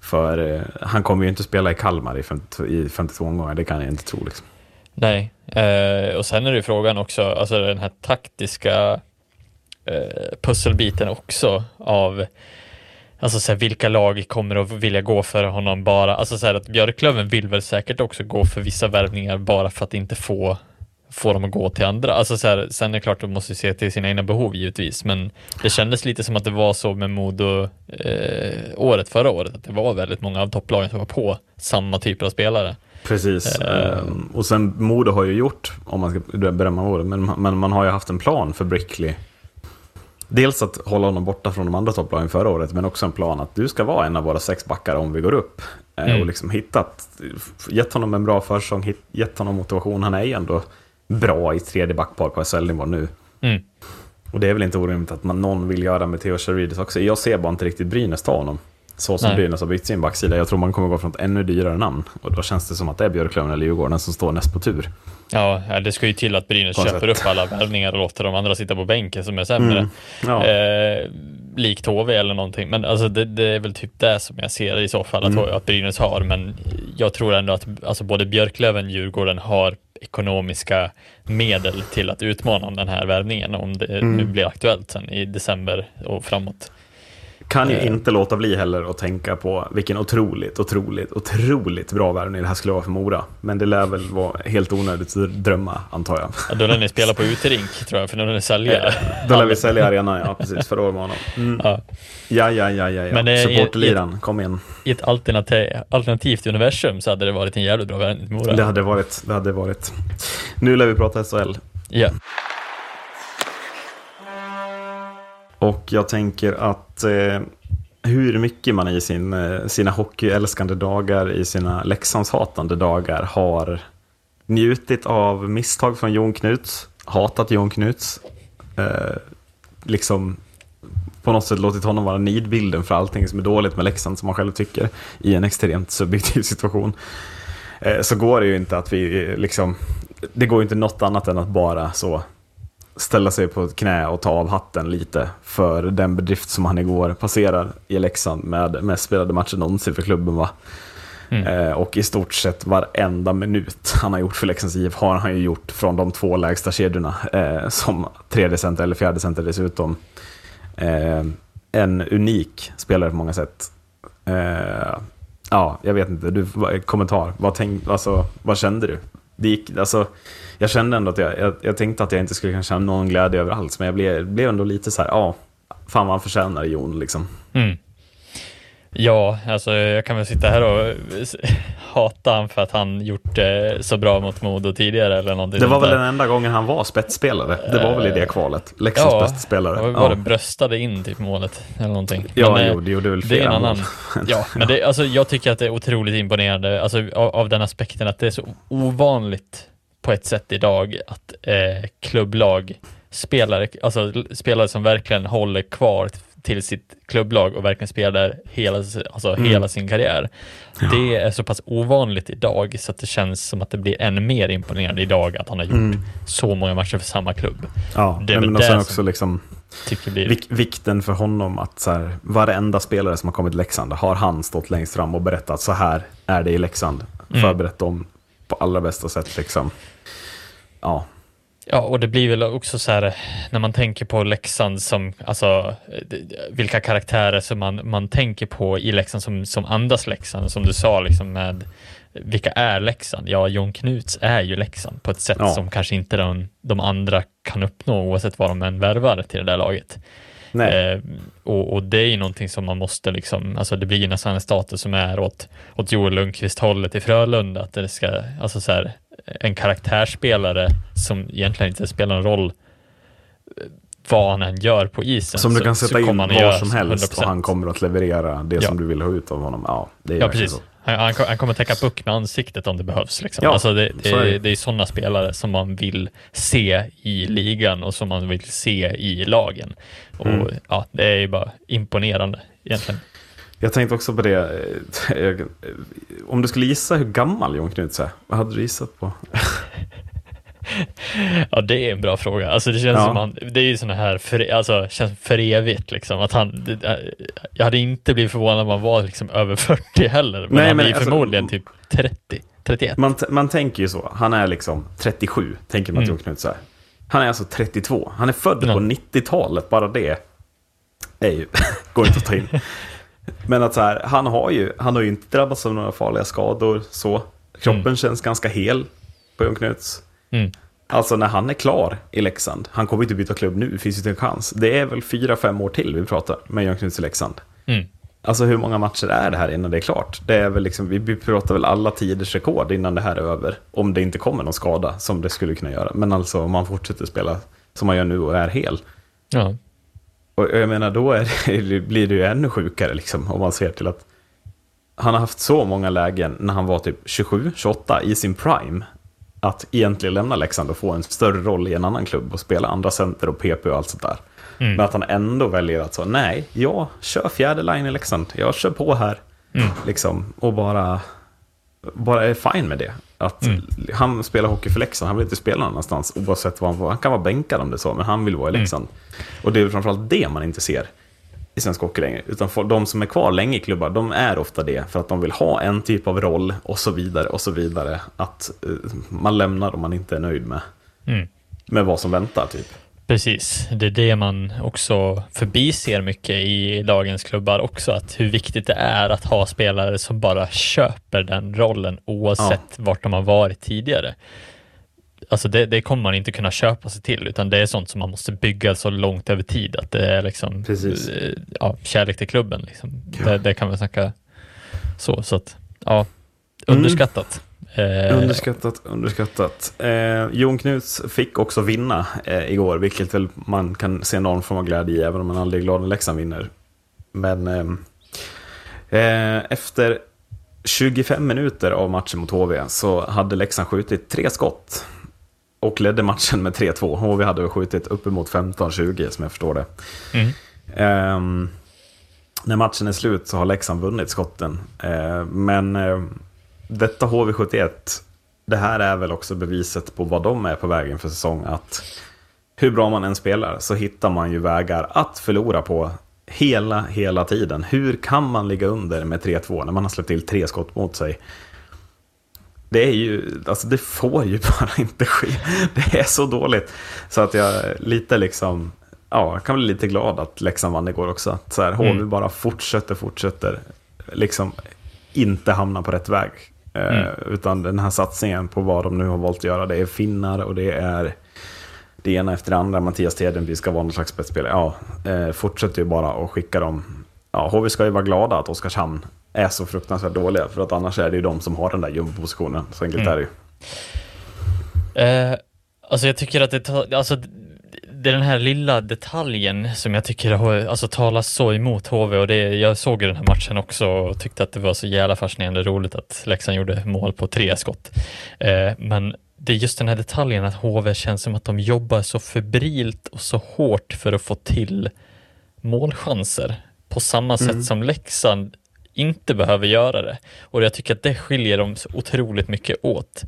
För eh, han kommer ju inte spela i Kalmar i, 50, i 52 omgångar, det kan jag inte tro. Liksom. Nej, eh, och sen är det ju frågan också, alltså den här taktiska eh, pusselbiten också av Alltså så här, vilka lag kommer att vilja gå för honom bara, alltså så här att Björklöven vill väl säkert också gå för vissa värvningar bara för att inte få få dem att gå till andra. Alltså så här, sen är det klart att de måste se till sina egna behov givetvis, men det kändes lite som att det var så med Modo eh, året förra året, att det var väldigt många av topplagen som var på samma typer av spelare. Precis. Ehm, och sen Modo har ju gjort, om man ska berömma Modo, men, men man har ju haft en plan för Brickley. Dels att hålla honom borta från de andra topplagen förra året, men också en plan att du ska vara en av våra sex backar om vi går upp. Eh, Mm. Och liksom hittat, gett honom en bra försäsong, gett honom motivation. Han är ju ändå bra i tredje backpar på SL-nivå nu. Mm. Och det är väl inte orimligt att man, någon vill göra med Theo Charidis också. Jag ser bara inte riktigt Brynäs ta honom. Så som Nej. Brynäs har bytt sin backsida. Jag tror man kommer gå från ett ännu dyrare namn. Och då känns det som att det är Björklöven eller Djurgården som står näst på tur. Ja, det ska ju till att Brynäs köper sätt. upp alla värvningar och låter de andra sitta på bänken som är sämre. Mm. Ja. Eh, likt HV eller någonting. Men alltså det, det är väl typ det som jag ser i så fall att, Mm. att Brynäs har. Men jag tror ändå att alltså både Björklöven och Djurgården har ekonomiska medel till att utmana om den här värvningen om det Mm. nu blir aktuellt sen i december och framåt. Kan ju Eh. inte låta bli heller att tänka på vilken otroligt, otroligt, otroligt bra värvning det här skulle vara för Mora. Men det lär väl vara helt onödigt att drömma, antar jag. Ja, Då lär ni spela på uterink tror jag, för nu lär ni sälja. Då lär vi sälja arenan, ja precis, för år med honom. Mm. Ja. Ja, ja, ja, ja, ja. Är- Supporterliran, kom igen. I ett alternativ, alternativt universum så hade det varit en jävligt bra värvning till Mora. Det hade varit, det hade varit. Nu lär vi prata SHL. Ja. Och jag tänker att eh, hur mycket man i sin, eh, sina hockeyälskande dagar, i sina Leksandshatande dagar har njutit av misstag från Jon Knuts, hatat Jon Knuts, eh, liksom på något sätt låtit honom vara nidbilden för allting som är dåligt med Leksand som man själv tycker i en extremt subjektiv situation. Eh, så går det ju inte att vi eh, liksom, det går ju inte något annat än att bara så ställa sig på ett knä och ta av hatten lite för den bedrift som han igår passerar i Leksand med mest spelade matcher någonsin för klubben. Va? Eh, och i stort sett varenda minut han har gjort för Leksands IF har han ju gjort från de två lägsta kedjorna. Eh, som tredje center eller fjärde center dessutom. Eh, en unik spelare på många sätt. Eh, ja, jag vet inte. Du, kommentar. Vad, tänk, alltså, vad kände du? Det gick, alltså, jag kände ändå att jag, jag, jag tänkte att jag inte skulle känna någon glädje över alls, men jag blev, blev ändå lite så här, ja, fan vad han förtjänar Jon liksom. Mm. Ja, alltså jag kan väl sitta här och hata han för att han gjort det så bra mot Modo tidigare eller någonting Det var väl den enda gången han var spetsspelare. Det var väl i det kvalet. Leksands Ja, bästa spelare. var, var det bröstade in typ målet eller någonting. Ja, Men, eh, jo, det gjorde väl det är en flera annan. Ja, men det, alltså, jag tycker att det är otroligt imponerande alltså, av, av den aspekten att det är så ovanligt på ett sätt idag att eh, klubblag spelare, alltså spelare som verkligen håller kvar till sitt klubblag och verkligen spelar hela, alltså, Mm. hela sin karriär. Det är så pass ovanligt idag så att det känns som att det blir ännu mer imponerande idag att han har gjort Mm. så många matcher för samma klubb. Ja, Det är men och sen också som- liksom, blir... vik, vikten för honom att så här, varenda spelare som har kommit till Leksand har han stått längst fram och berättat så här är det i Leksand. Mm. Förberett dem på allra bästa sätt liksom. Ja, Ja, och det blir väl också så här när man tänker på Leksand som, alltså eh, vilka karaktärer som man, man tänker på i Leksand som, som andas Leksand, som du sa liksom med vilka är Leksand? Ja, John Knuts är ju Leksand på ett sätt Ja. som kanske inte de, de andra kan uppnå oavsett vad de än värvar till det där laget. Eh, och, och det är ju någonting som man måste liksom, alltså det blir ju nästan en status som är åt, åt Joel Lundqvist hållet i Frölunda, att det ska, alltså så här, en karaktärsspelare som egentligen inte spelar någon roll eh, vad han än gör på isen. som du kan sätta in var som helst och 100%. han kommer att leverera det Ja. som du vill ha ut av honom. Ja, det är Ja, precis. så. Han, han, kommer täcka puck med ansiktet om det behövs. Liksom. Ja, alltså det, är det. det, det är sådana spelare som man vill se i ligan och som man vill se i lagen. Och Mm. ja, det är ju bara imponerande egentligen. Jag tänkte också på det, eh, eh, om du skulle gissa hur gammal Jon Knuts är, vad hade du gissat på? Ja, det är en bra fråga. Alltså det känns Ja. som han, det är ju sådana här, för, alltså känns för evigt liksom. Att han, det, jag hade inte blivit förvånad om han var liksom över 40 heller. Men Nej, han men är alltså- förmodligen typ 30, 31. Man, man tänker ju så, han är liksom 37, tänker man att Mm. Jon är. Han är alltså 32, han är född Ja. på 90-talet, bara det är ju, går inte att ta in. Men att så här, han har ju, han har ju inte drabbats av några farliga skador så. Kroppen känns ganska hel på Jon Knuts. Mm. Alltså när han är klar i Leksand, han kommer inte byta klubb nu, finns ju inte en chans. Det är väl fyra, fem år till vi pratar med Jon Knuts i Leksand. Mm. Alltså hur många matcher är det här innan det är klart? Det är väl liksom, vi pratar väl alla tiders rekord innan det här är över. Om det inte kommer någon skada, som det skulle kunna göra. Men alltså om man fortsätter spela som man gör nu och är hel. Ja. Och jag menar, då det, blir det ju ännu sjukare liksom, om man ser till att han har haft så många lägen när han var typ 27, 28 i sin prime. Att egentligen lämna Leksand och få en större roll i en annan klubb och spela andra center och PP och allt sånt där. Mm. Men att han ändå väljer att så, nej, jag kör fjärde line i Leksand, jag kör på här. Mm. Liksom, och bara, bara är fine med det. Att Mm. han spelar hockey för Leksand, han vill inte spela någon annanstans oavsett vad han får. Han kan vara bänkad om det är så, men han vill vara i Mm. Leksand. Och det är framförallt det man inte ser i svensk hockey längre. Utan för de som är kvar länge i klubbar, de är ofta det för att de vill ha en typ av roll och så vidare och så vidare. Att eh, man lämnar om man inte är nöjd med, Mm. med vad som väntar typ. Precis, det är det man också förbiser mycket i dagens klubbar också, att hur viktigt det är att ha spelare som bara köper den rollen oavsett vart de har varit tidigare. Alltså det, det kommer man inte kunna köpa sig till, utan det är sånt som man måste bygga så långt över tid att det är liksom Precis. eh, ja, kärlek till klubben. Liksom. Det, det kan man snacka så, så att ja, underskattat. Eh, Underskattat, underskattat. Eh, Jon Knuts fick också vinna eh, igår, vilket väl man kan se någon form av glädje i, även om man aldrig är glad när Leksand vinner. Men ehm, eh, efter 25 minuter av matchen mot HV så hade Leksand skjutit tre skott och ledde matchen med 3-2. HV hade skjutit uppemot 15-20 som jag förstår det. Mm. Ehm, när matchen är slut så har Leksand vunnit skotten. Eh, men eh, detta HV71, det här är väl också beviset på vad de är på vägen för säsong. Att hur bra man än spelar så hittar man ju vägar att förlora på Hela, hela tiden. Hur kan man ligga under med 3-2 när man har släppt till tre skott mot sig? Det är ju, alltså det får ju bara inte ske. Det är så dåligt. Så att jag lite liksom, ja, jag kan bli lite glad att Leksand vann igår också. Att så här, HV Mm. bara fortsätter, fortsätter, liksom inte hamna på rätt väg. Eh, Mm. utan den här satsningen på vad de nu har valt att göra, det är finnar och det är det ena efter det andra. Mattias Tedenby ska vara någon slags spetsspelare. Ja, eh, fortsätter ju bara att skicka dem. Ja, HV ska ju vara glada att Oskarshamn är så fruktansvärt dåliga, för att annars är det ju de som har den där jumbopositionen. Så enkelt Mm. är det ju. Eh, alltså jag tycker att det, alltså, det är den här lilla detaljen som jag tycker har, alltså, talar så emot HV och det, jag såg ju den här matchen också och tyckte att det var så jävla fascinerande roligt att Leksand gjorde mål på tre skott. Eh, men det är just den här detaljen att HV känns som att de jobbar så febrilt och så hårt för att få till målchanser på samma sätt som Leksand inte behöver göra det. Och jag tycker att det skiljer dem så otroligt mycket åt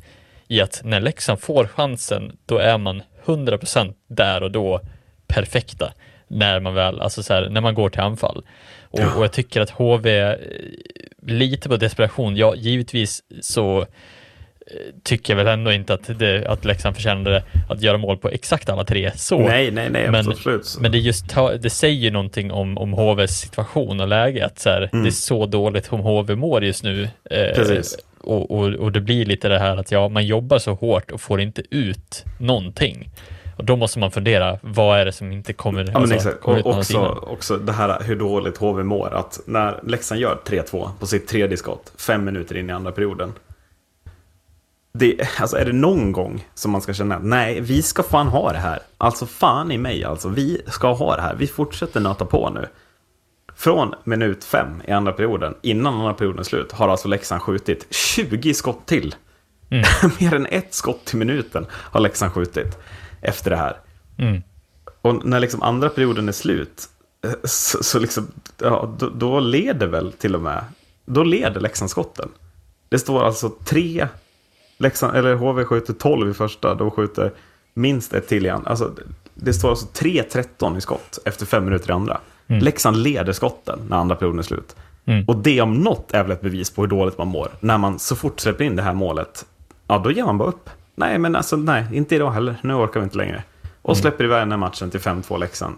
i att när Leksand får chansen, då är man 100% där och då perfekta när man väl, alltså så här, när man går till anfall. Och, och jag tycker att HV, eh, lite på desperation, ja givetvis så eh, tycker jag väl ändå inte att, det, att Leksand förtjänade att göra mål på exakt alla tre så. Nej, nej, nej, Men- absolut. Men det, just, ta- det säger ju någonting om, om HVs situation och läge, att så här, det är så dåligt som HV mår just nu. Eh, Precis. Och, och, och det blir lite det här att ja, man jobbar så hårt och får inte ut någonting. Och då måste man fundera, vad är det som inte kommer, Ja, alltså, exakt. kommer Och ut andra också, också det här hur dåligt HV mår. Att när Leksand gör 3-2 på sitt tredje skott, fem minuter in i andra perioden. Det, alltså är det någon gång som man ska känna att nej, vi ska fan ha det här. Alltså fan i mig alltså, vi ska ha det här. Vi fortsätter nöta på nu. Från minut fem i andra perioden, innan andra perioden är slut, har alltså Leksand skjutit 20 skott till. Mm. Mer än ett skott till minuten har Leksand skjutit efter det här. Mm. Och när liksom andra perioden är slut, eh, så, så liksom, ja, då, då leder väl till och med, då leder Leksand skotten. Det står alltså tre, Leksand, eller HV skjuter 12 i första, då skjuter minst ett till igen. Alltså, det står alltså 3-13 i skott efter fem minuter i andra. Leksand leder skotten när andra perioden är slut. Mm. Och det om något är väl ett bevis på hur dåligt man mår. När man så fort släpper in det här målet, ja då ger man bara upp. Nej, men alltså nej, inte idag heller. Nu orkar vi inte längre. Och släpper iväg den här matchen till 5-2 Leksand.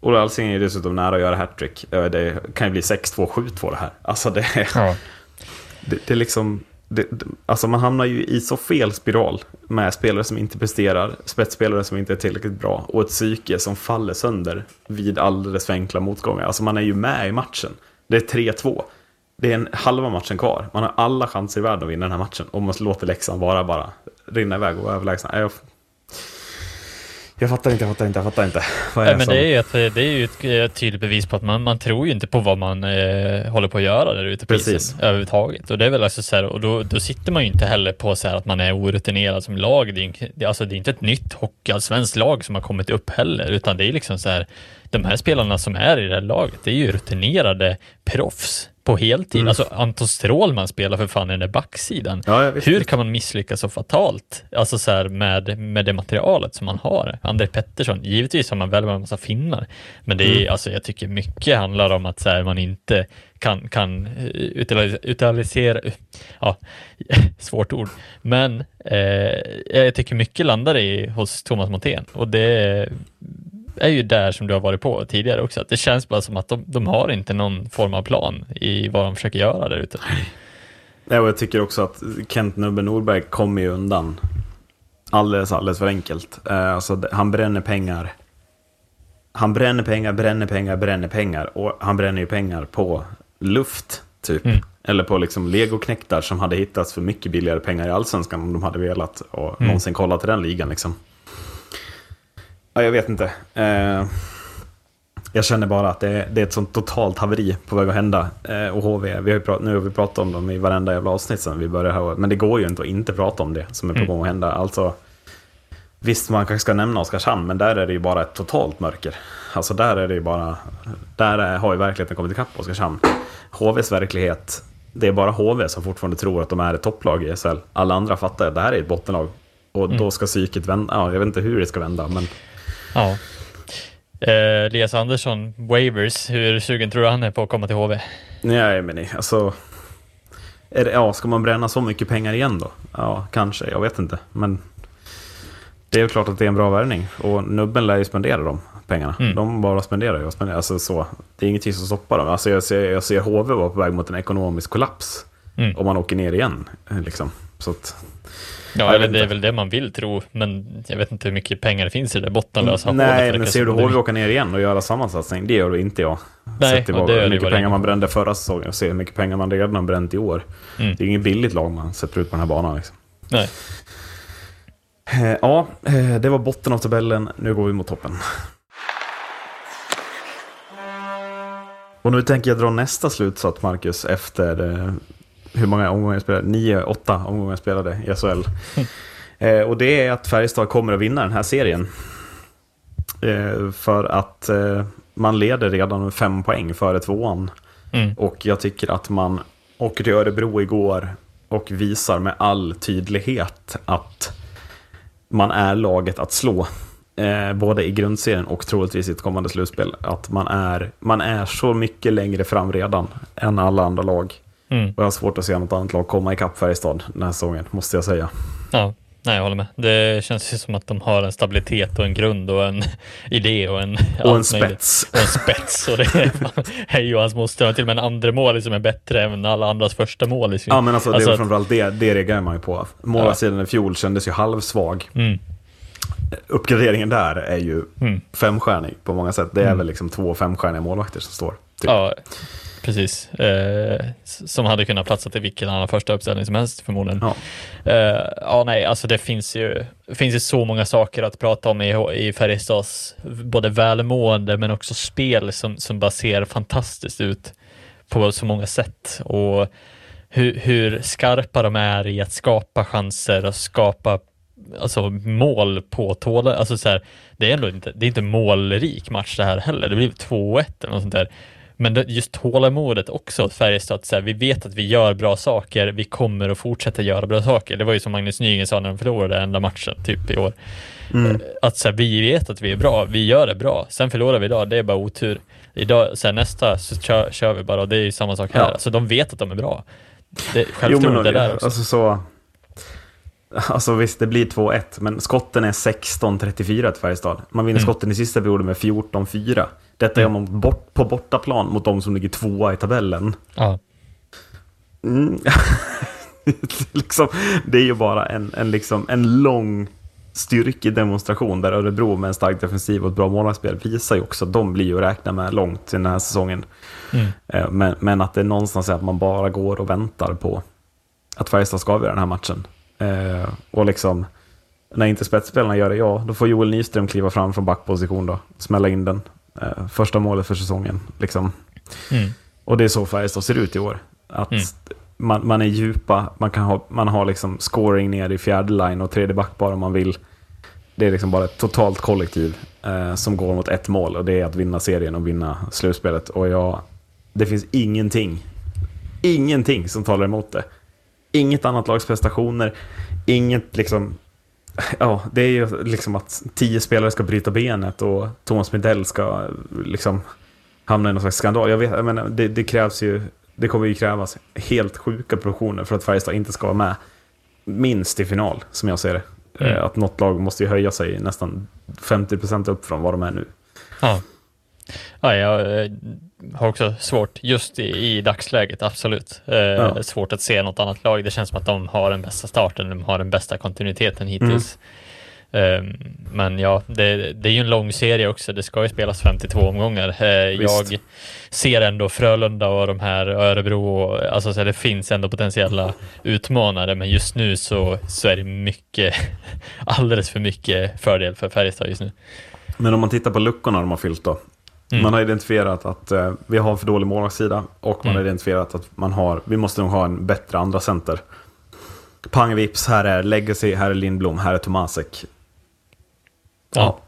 Ola Alsing är dessutom nära att göra hattrick. Eh, Det kan ju bli 6-2, 7-2 det här. Alltså det är, Ja. det, det är liksom... Det, alltså man hamnar ju i så fel spiral med spelare som inte presterar, spetsspelare som inte är tillräckligt bra och ett psyke som faller sönder vid alldeles för enkla motgångar. Alltså man är ju med i matchen. Det är 3-2. Det är en halva matchen kvar. Man har alla chanser i världen att vinna den här matchen. Om man låter Leksand vara bara rinna iväg och vara överlägsna. Jag, jag fattar inte, jag fattar inte, jag fattar inte. Vad är Nej, men som- det är ju ett, det är ju ett tydligt bevis på att man, man tror ju inte på vad man eh, håller på att göra där ute på Precis. isen överhuvudtaget. Och det är väl alltså så här, och då, då sitter man ju inte heller på så här att man är orutinerad som lag. Det är, det, alltså, det är inte ett nytt hockeyallsvenskt lag som har kommit upp heller, utan det är liksom så här, de här spelarna som är i det här laget, det är ju rutinerade proffs på heltid. Mm. Alltså Anton Strålman spelar för fan i den där backsidan. Ja. Hur kan man misslyckas så fatalt alltså så här med, med det materialet som man har? André Pettersson, givetvis har man väl en massa finnar, men det är, Mm. alltså, jag tycker mycket handlar om att så här, man inte kan, kan eh, utilisera, ja, svårt ord, men eh, jag tycker mycket landar i hos Thomas Montén och det är ju där som du har varit på tidigare också, att det känns bara som att de, de har inte någon form av plan i vad de försöker göra där ute. Ja, och jag tycker också att Kent Nubbe Norberg kommer ju undan alldeles, alldeles för enkelt. Eh, alltså, han bränner pengar. Han bränner pengar, bränner pengar, bränner pengar. Och han bränner ju pengar på luft, typ. Mm. Eller på liksom legoknektar som hade hittats för mycket billigare pengar i allsvenskan om de hade velat. Och Mm. någonsin kollat till den ligan liksom. Ja, jag vet inte. Eh, jag känner bara att det är, det är ett sånt totalt haveri på väg att hända. Eh, och HV, vi har prat, nu har vi pratat om dem i varenda jävla avsnitt sen vi började här. Men det går ju inte att inte prata om det som är på Mm. gång att hända. Alltså, visst, man kanske ska nämna Oskarshamn, men där är det ju bara ett totalt mörker. Alltså där är det ju bara... Där är, har ju verkligheten kommit ikapp Oskarshamn. HVs verklighet, det är bara HV som fortfarande tror att de är ett topplag i SHL. Alla andra fattar att det här är ett bottenlag. Och då ska psyket vända. Ja, jag vet inte hur det ska vända, men... Ja. Eh, Elias Andersson, Wavers, hur sugen tror du han är på att komma till HV? Nej, men alltså... Är det, ja, ska man bränna så mycket pengar igen då? Ja, kanske. Jag vet inte. Men det är ju klart att det är en bra värvning. Och nubben lär ju spendera de pengarna. Mm. De bara spenderar ju och spenderar. Alltså, så, det är ingenting som stoppar dem. Alltså, jag, ser, jag ser HV vara på väg mot en ekonomisk kollaps. Mm. Om man åker ner igen. Liksom. Så att, Ja, eller det är väl det man vill tro, men jag vet inte hur mycket pengar det finns i det där bottenlösa hålet. nej, men ser du HV åka ner igen och göra samma satsning? Det gör du inte jag. Nej, Sett och det hur mycket pengar man brände förra säsongen och ser hur mycket pengar man redan har bränt i år. Mm. Det är inget billigt lag man sätter ut på den här banan. Liksom. Nej. Eh, Ja, eh, det var botten av tabellen. Nu går vi mot toppen. Och nu tänker jag dra nästa slutsats, Marcus, efter eh, hur många omgångar jag spelade? Nio, åtta omgångar jag spelade i SHL. Eh, och det är att Färjestad kommer att vinna den här serien. Eh, för att eh, man leder redan med fem poäng före tvåan. Mm. Och jag tycker att man åker till Örebro igår och visar med all tydlighet att man är laget att slå. Eh, både i grundserien och troligtvis i ett kommande slutspel. Att man är, man är så mycket längre fram redan än alla andra lag. Mm. Och jag har svårt att se något annat lag komma ikapp Färjestad den här säsongen, måste jag säga. Ja, nej, jag håller med. Det känns ju som att de har en stabilitet och en grund och en idé och en... Och en spets. Och en spets. Och det är hej och hans moster. Till och med en andra mål som är bättre än alla andras första mål. Liksom. Ja, men alltså, det Alltså är att- framförallt det, det reagerar man ju på. Målvaktssidan i fjol kändes ju halvsvag. Mm. Uppgraderingen där är ju Mm. femstjärnig på många sätt. Det är väl liksom två femstjärniga målvakter som står. Typ. Ja, precis. Eh, som hade kunnat platsa till vilken annan första uppställning som helst förmodligen. Ja. Eh, ja, nej, alltså det finns ju, finns ju så många saker att prata om i, i Färjestads både välmående men också spel som, som bara ser fantastiskt ut på så många sätt. Och hur, hur skarpa de är i att skapa chanser och skapa alltså, mål på tål. Alltså, så här, det är ändå inte, det är inte målrik match det här heller. Det blir 2-1 eller något sånt där. Men det, just tålamodet också, Färjestad, så här, vi vet att vi gör bra saker, vi kommer att fortsätta göra bra saker. Det var ju som Magnus Nygren sa när de förlorade enda matchen, typ i år. Mm. Eh, Att så här, vi vet att vi är bra, vi gör det bra. Sen förlorar vi idag, det är bara otur. Idag, så här, nästa så kör, kör vi bara och det är ju samma sak här. Ja. Alltså de vet att de är bra. Det, där också. alltså så... Alltså visst, det blir 2-1, men skotten är 16-34 till Färjestad. Man vinner Mm. skotten i sista perioden med 14-4. Detta gör man bort, på bortaplan mot de som ligger tvåa i tabellen. Ja. Mm. liksom, det är ju bara en, en, liksom, en lång styrkedemonstration där Örebro med en stark defensiv och ett bra målvaktsspel visar ju också att de blir ju att räkna med långt i den här säsongen. Mm. Eh, Men, men att det är någonstans är att man bara går och väntar på att Färjestad ska avgöra den här matchen. Eh, och liksom, när inte spetsspelarna gör det, ja, då får Joel Nyström kliva fram från backposition då, smälla in den. Eh, första målet för säsongen. Liksom. Mm. Och det är så Färjestad ser ut i år. Att Mm. man, man är djupa, man, kan ha, man har liksom scoring ner i fjärde line och tredje back bara om man vill. Det är liksom bara ett totalt kollektiv eh, som går mot ett mål och det är att vinna serien och vinna slutspelet. Och jag, det finns ingenting, ingenting som talar emot det. Inget annat lags prestationer, inget liksom... Ja, det är ju liksom att tio spelare ska bryta benet och Thomas Midell ska liksom hamna i någon slags skandal. Jag vet, jag menar, det, det krävs ju, det kommer ju krävas helt sjuka proportioner för att Färjestad inte ska vara med minst i final, som jag ser det. Mm. Eh, Att något lag måste ju höja sig nästan 50% upp från vad de är nu. Ja. Ja, jag eh, har också svårt, just i, i dagsläget, absolut. Eh, Ja. Svårt att se något annat lag. Det känns som att de har den bästa starten, de har den bästa kontinuiteten hittills. Mm. Eh, men ja, det, det är ju en lång serie också. Det ska ju spelas 52 omgångar. Eh, jag ser ändå Frölunda och de här Örebro, och, alltså så det finns ändå potentiella utmanare, men just nu så, så är det mycket, alldeles för mycket fördel för Färjestad just nu. Men om man tittar på luckorna de har fyllt då. Mm. Man har identifierat att eh, vi har för dålig målvaktssida och man har Mm. identifierat att man har, vi måste nog ha en bättre andra center. Pang vips, här är Legacy, här är Lindblom, här är Tomasek. Ja.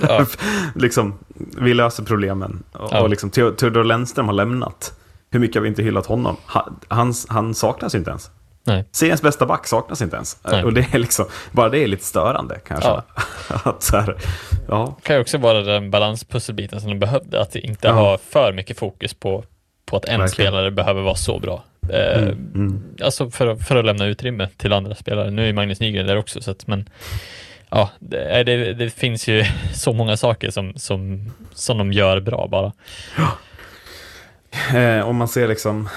Ja. liksom, vi löser problemen. Och, Ja. och liksom, Theo- Theodor Lennström har lämnat. Hur mycket har vi inte hyllat honom? Han, han, han saknas ju inte ens. Nej. Seriens bästa back saknas inte ens. Nej. Och det är liksom, bara det är lite störande kanske. Ja. att så här, ja, kan ju också vara den balanspusselbiten som de behövde, att inte Ja. ha för mycket fokus på, på att en Verkligen. spelare behöver vara så bra. Eh, mm. Alltså för, att- för att lämna utrymme till andra spelare. Nu är Magnus Nygren där också, så att, men ja, det, är- det, det finns ju så många saker som, som, som de gör bra bara. Eh, om man ser liksom,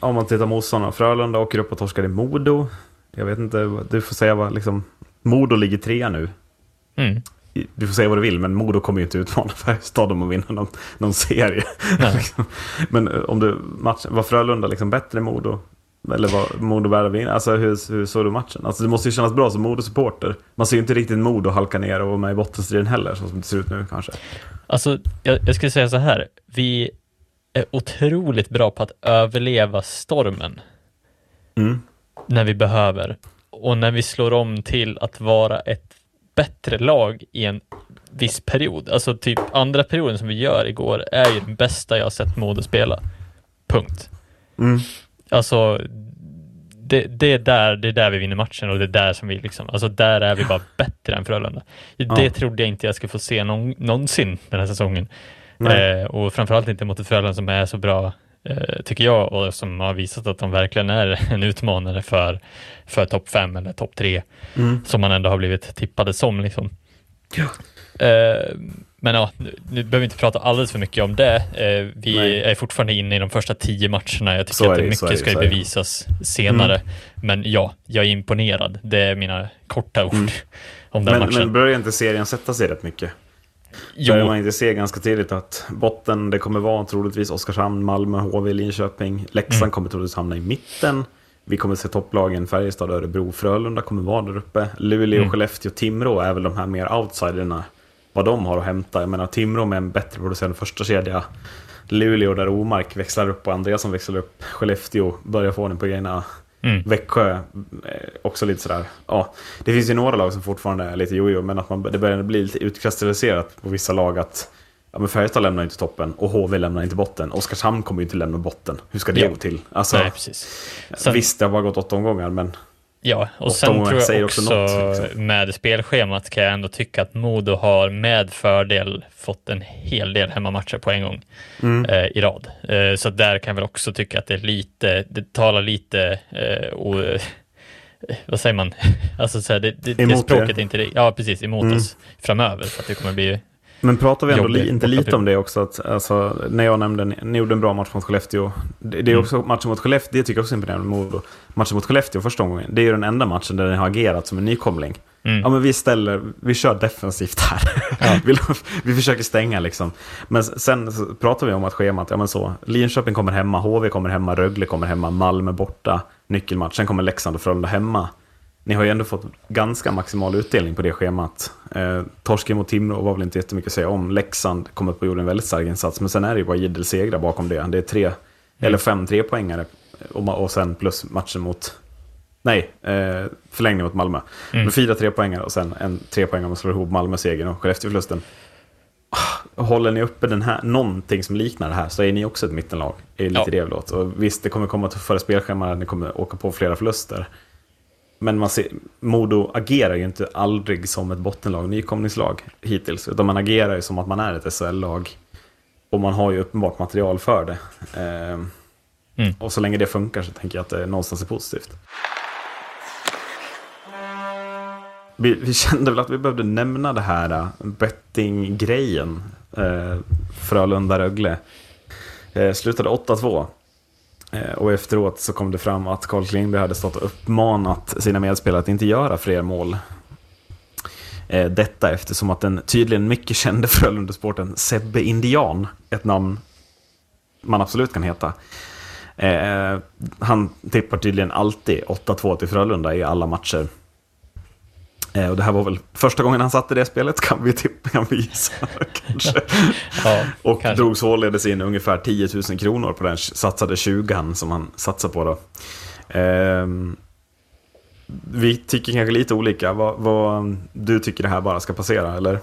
om man tittar motståndarna, Frölunda åker upp och torskar i Modo. Jag vet inte, du får säga vad, liksom, Modo ligger trea nu. Mm. Du får säga vad du vill, men Modo kommer ju inte utmana Färjestad om att vinna någon, någon serie. Liksom. men eh, om du, matchen, var Frölunda liksom bättre än Modo? Eller var Modo värd att vinna? Alltså hur, hur såg du matchen? Alltså det måste ju kännas bra som Modo-supporter. Man ser ju inte riktigt Modo halka ner och vara med i bottenstriden heller, så som det ser ut nu kanske. Alltså, jag, jag skulle säga så här. Vi är otroligt bra på att överleva stormen Mm. när vi behöver. Och när vi slår om till att vara ett bättre lag i en viss period. Alltså typ andra perioden som vi gör igår är ju den bästa jag har sett Modo spela. Punkt. Mm. Alltså, det, det, är där, det är där vi vinner matchen och det är där som vi liksom, alltså där är vi bara bättre än Frölunda. Det trodde jag inte jag skulle få se någon, någonsin den här säsongen. Eh, och framförallt inte mot ett Frölunda som är så bra, eh, tycker jag, och som har visat att de verkligen är en utmanare för, för topp fem eller topp tre, Mm. som man ändå har blivit tippade som. Liksom. Eh, men ja, nu, nu behöver vi inte prata alldeles för mycket om det. Eh, vi Nej. är fortfarande inne i de första tio matcherna. Jag tycker Så att det mycket så är det, ska så det. bevisas senare. Men ja, jag är imponerad. Det är mina korta ord om den Mm. Men, matchen. men börjar inte serien sätta sig rätt mycket? Jo, man inte se ganska tidigt att botten, det kommer vara troligtvis Oskarshamn, Malmö, HV, Linköping. Leksand Mm. kommer troligtvis hamna i mitten. Vi kommer se topplagen Färjestad, Örebro, Frölunda kommer vara där uppe. Luleå, Mm. Skellefteå, Timrå är väl de här mer outsiderna. Vad de har att hämta. Jag menar Timrå med en bättre producerande första kedja. Luleå där Omark växlar upp och Andreasson växlar upp. Skellefteå börjar få ordning på grejerna. Mm. Växjö, eh, också lite sådär. Ja, det finns ju några lag som fortfarande är lite jojo, men att man, det börjar bli lite utkristalliserat på vissa lag att ja, men Färjestad lämnar inte toppen och HV lämnar inte botten. Oskarshamn kommer ju inte lämna botten. Hur ska det Ja. gå till? Alltså, nej precis. Sen- Visst, det har bara gått åtta omgångar, men Ja, och Åtta sen tror jag också, något, liksom. med spelschemat kan jag ändå tycka att Modo har med fördel fått en hel del hemmamatcher på en gång Mm. eh, i rad. Eh, så där kan jag väl också tycka att det är lite, det talar lite, eh, o, eh, vad säger man, alltså så här, det, det, det språket är inte, ja precis, emot Mm. oss framöver, för att det kommer bli, Men pratar vi ändå li, inte lite om det också? Att, alltså, när jag nämnde, ni gjorde en bra match mot Skellefteå. Det, det är Mm. också matchen mot Skellefteå, det tycker jag också är imponerande Modo. Matchen mot Skellefteå första gången, det är ju den enda matchen där ni har agerat som en nykomling. Mm. Ja men vi ställer, vi kör defensivt här. Ja. vi, vi försöker stänga liksom. Men sen pratar vi om att schemat, ja men så. Linköping kommer hemma, HV kommer hemma, Rögle kommer hemma, Malmö borta, nyckelmatch. Sen kommer Leksand och Frölunda hemma. Ni har ju ändå fått ganska maximal utdelning på det schemat. Eh, torsken mot Timrå var väl inte jättemycket att säga om. Leksand kom upp och gjorde en väldigt stark insats. Men sen är det ju bara idel segrar bakom det. Det är tre, eller fem trepoängare. Och, ma- och sen plus matchen mot... Nej, eh, förlängning mot Malmö. Mm. Men fyra trepoängare och sen en trepoängare om man slår ihop Malmö-segern och Skellefteå-förlusten. Ah, Håller ni uppe den här, någonting som liknar det här så är ni också ett mittenlag. Är lite Ja. det jag vill åt. Och visst, det kommer komma tuffare spelschema, ni kommer åka på flera förluster. Men man ser, Modo agerar ju inte aldrig som ett bottenlag, nykomlingslag hittills. Utan man agerar ju som att man är ett SHL-lag. Och man har ju uppenbart material för det. Ehm, Mm. Och så länge det funkar så tänker jag att det någonstans är positivt. Vi, vi kände väl att vi behövde nämna det här äh, betting-grejen. Eh, Frölunda-Rögle. Eh, slutade 8-2. Eh, och efteråt så kom det fram att Carl Klingberg hade stått och uppmanat sina medspelare att inte göra fler mål. Eh, detta eftersom att den tydligen mycket kände Frölundasporten Sebbe Indian, ett namn man absolut kan heta. Eh, han tippar tydligen alltid 8-2 till Frölunda i alla matcher. Eh, och det här var väl första gången han satte det spelet, kan vi, tippa, kan vi gissa. kanske. ja, Och kanske. drog således in ungefär 10 000 kronor på den satsade 20 som han satsade på. Då. Ehm, vi tycker kanske lite olika. Vad, vad, du tycker det här bara ska passera, eller?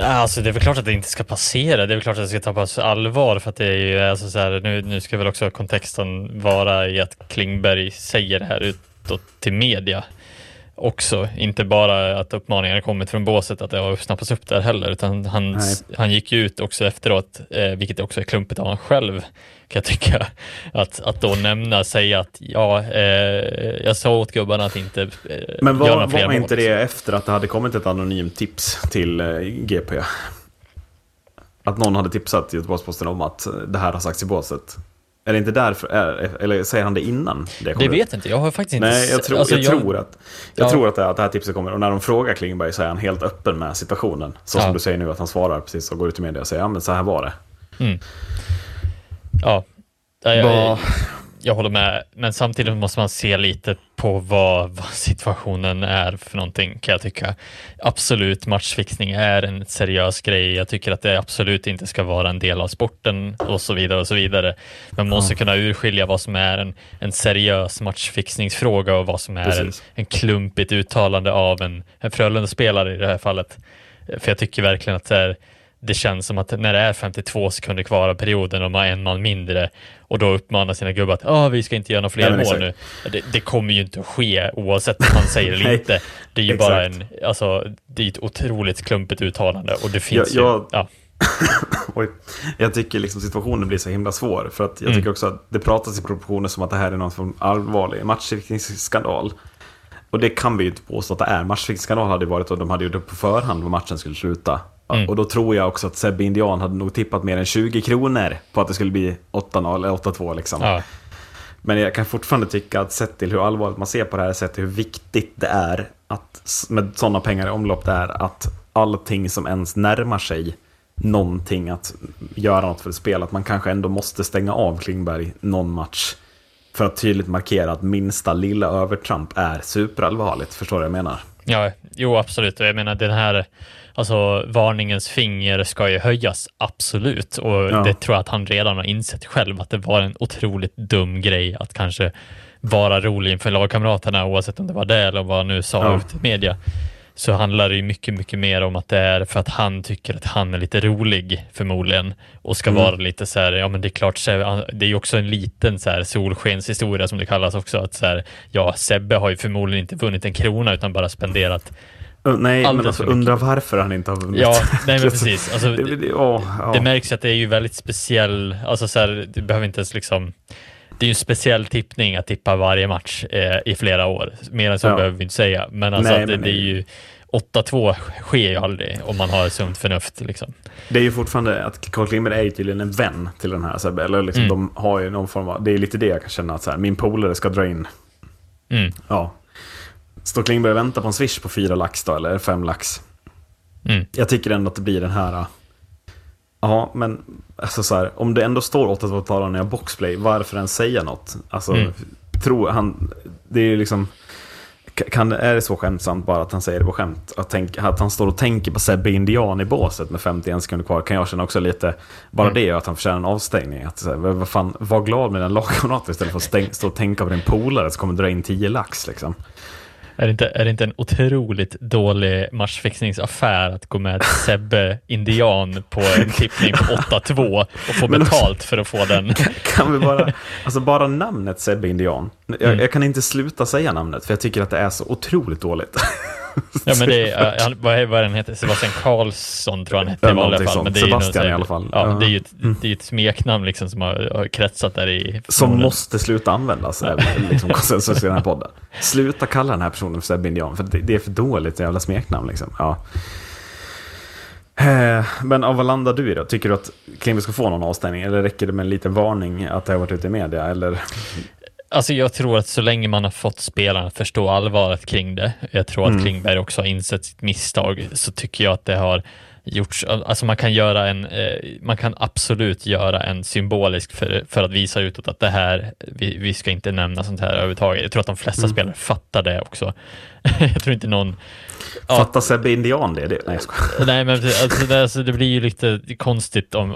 Alltså det är väl klart att det inte ska passera. Det är väl klart att det ska tas på allvar för att det är ju alltså så här, nu, nu ska väl också kontexten vara i att Klingberg säger det här utåt till media också. Inte bara att uppmaningarna kommit från båset att det har snappats upp där heller, utan han, Nej. han gick ju ut också efteråt, eh, vilket också är klumpigt av honom själv, kan jag tycka. Att, att då nämna, säga att ja, eh, jag sa åt gubbarna att inte eh, Men göra var, några fler var inte det efter att det hade kommit ett anonymt tips till eh, GP? Att någon hade tipsat Göteborgs-Posten om att det här har sagts i båset. Är det inte därför, är, eller säger han det innan det Det vet jag inte, jag har faktiskt inte... Nej, jag, tror, alltså, jag, tror att, jag Ja. tror att, det, att det här tipset kommer. Och när de frågar Klingberg så är han helt öppen med situationen. Så som Ja. du säger nu, att han svarar precis och går ut i media och säger ja men så här var det. Ja, Nej, jag, Vad- jag, håller med, men samtidigt måste man se lite på vad, vad situationen är för någonting kan jag tycka. Absolut, matchfixning är en seriös grej. Jag tycker att det absolut inte ska vara en del av sporten och så vidare och så vidare. Man måste kunna urskilja vad som är en, en seriös matchfixningsfråga och vad som är en, en klumpigt uttalande av en, en Frölunda-spelare i det här fallet. För jag tycker verkligen att det, är, det känns som att när det är 52 sekunder kvar av perioden och man har en man mindre och då uppmanar sina gubbar att ah, vi ska inte göra några fler Nej, mål nu. Det, det kommer ju inte att ske oavsett om man säger det eller inte. Det är ju bara exakt. en, alltså, det är ett otroligt klumpigt uttalande och det finns Jag- jag- ju, ja, Oj. Jag tycker liksom situationen blir så himla svår. För att jag Mm. tycker också att det pratas i proportioner som att det här är någon form av allvarlig matchfixningsskandal. Och det kan vi ju inte påstå att det är. Matchfixningsskandal hade ju varit och de hade gjort upp på förhand vad matchen skulle sluta. Mm. Och då tror jag också att Sebbe Indian hade nog tippat mer än 20 kronor på att det skulle bli 8-0 eller 8-2 liksom. ja, Men jag kan fortfarande tycka att sett till hur allvarligt man ser på det här, sett till hur viktigt det är att med sådana pengar i omlopp det är att allting som ens närmar sig någonting att göra något för ett spel, att man kanske ändå måste stänga av Klingberg någon match för att tydligt markera att minsta lilla övertramp är superallvarligt. Förstår du vad jag menar? ja, jo absolut. Jag menar den här, alltså varningens finger ska ju höjas, absolut. Och Ja. det tror jag att han redan har insett själv, att det var en otroligt dum grej att kanske vara rolig inför lagkamraterna, oavsett om det var det eller vad han nu sa Ja. ut i media. Så handlar det ju mycket, mycket mer om att det är för att han tycker att han är lite rolig förmodligen och ska Mm. vara lite så här, ja men det är klart, det är ju också en liten så här solskenshistoria som det kallas också, att så här, ja Sebbe har ju förmodligen inte vunnit en krona utan bara spenderat Uh, nej, men alltså, undra varför han inte har vunnit. Ja, nej men precis. Alltså, Det, det, åh, ja. det märks att det är ju väldigt speciell, alltså så här, det behöver inte ens liksom, det är ju en speciell tippning att tippa varje match eh, i flera år. Mer än så Ja. behöver vi inte säga. Men alltså Nej, det, men det är ju 8-2 sker ju aldrig om man har sunt förnuft. Liksom. Det är ju fortfarande att Carl Klingberg är ju tydligen en vän till den här. Här, eller liksom, Mm. de har ju någon form av, det är lite det jag kan känna att så här, min polare ska dra in. Mm. Ja. Står Klingberg och väntar på en swish på fyra lax då, eller fem lax? Mm. Jag tycker ändå att det blir den här... äh, Ja, men alltså så här, om det ändå står 8 2 talan när jag boxplay, varför ens säga något? Alltså, Mm. tro, han, det är ju liksom... Kan, är det så skämtsamt bara att han säger det på skämt? Att, tänk, att han står och tänker på Sebbe Indian i båset med 51 sekunder kvar kan jag känna också lite... Bara Mm. det gör att han förtjänar en avstängning. Att, här, vad vad fan, var glad med den lagkamraten istället för att stäng, stå och tänka på din polare som kommer dra in 10 lax. Liksom. Är, det inte, är det inte en otroligt dålig matchfixningsaffär att gå med Sebbe Indian på en tippning på 8-2 och få betalt för att få den? Kan vi bara, alltså bara namnet Sebbe Indian. Jag, Mm. jag kan inte sluta säga namnet för jag tycker att det är så otroligt dåligt. Ja, men det är, han, vad är vad den heter? Sebastian Karlsson tror jag han hette Ja, i någonting fall. Men det är ju Sebastian i alla fall. Ja, Ja. det är ju ett, det är ett smeknamn liksom som har, har kretsat där i... Som förmodligen. måste sluta användas, är liksom konsensus i den här podden. Sluta kalla den här personen för Sebbe Indian, för det, det är för dåligt jävla smeknamn. Liksom. Ja. Eh, Men av vad landar du i då? Tycker du att Klingberg ska få någon avstängning? Eller räcker det med en liten varning att det har varit ute i media? Eller? Alltså jag tror att så länge man har fått spelarna att förstå allvaret kring det, jag tror Mm. att Klingberg också har insett sitt misstag, så tycker jag att det har gjorts, alltså man kan göra en, eh, man kan absolut göra en symbolisk för, för att visa utåt att det här, vi, vi ska inte nämna sånt här överhuvudtaget. Jag tror att de flesta Mm. spelare fattar det också. jag tror inte någon Ja. Fattar Sebbe Indian det? Nej, jag skojar. Nej, men alltså det, alltså det blir ju lite konstigt om...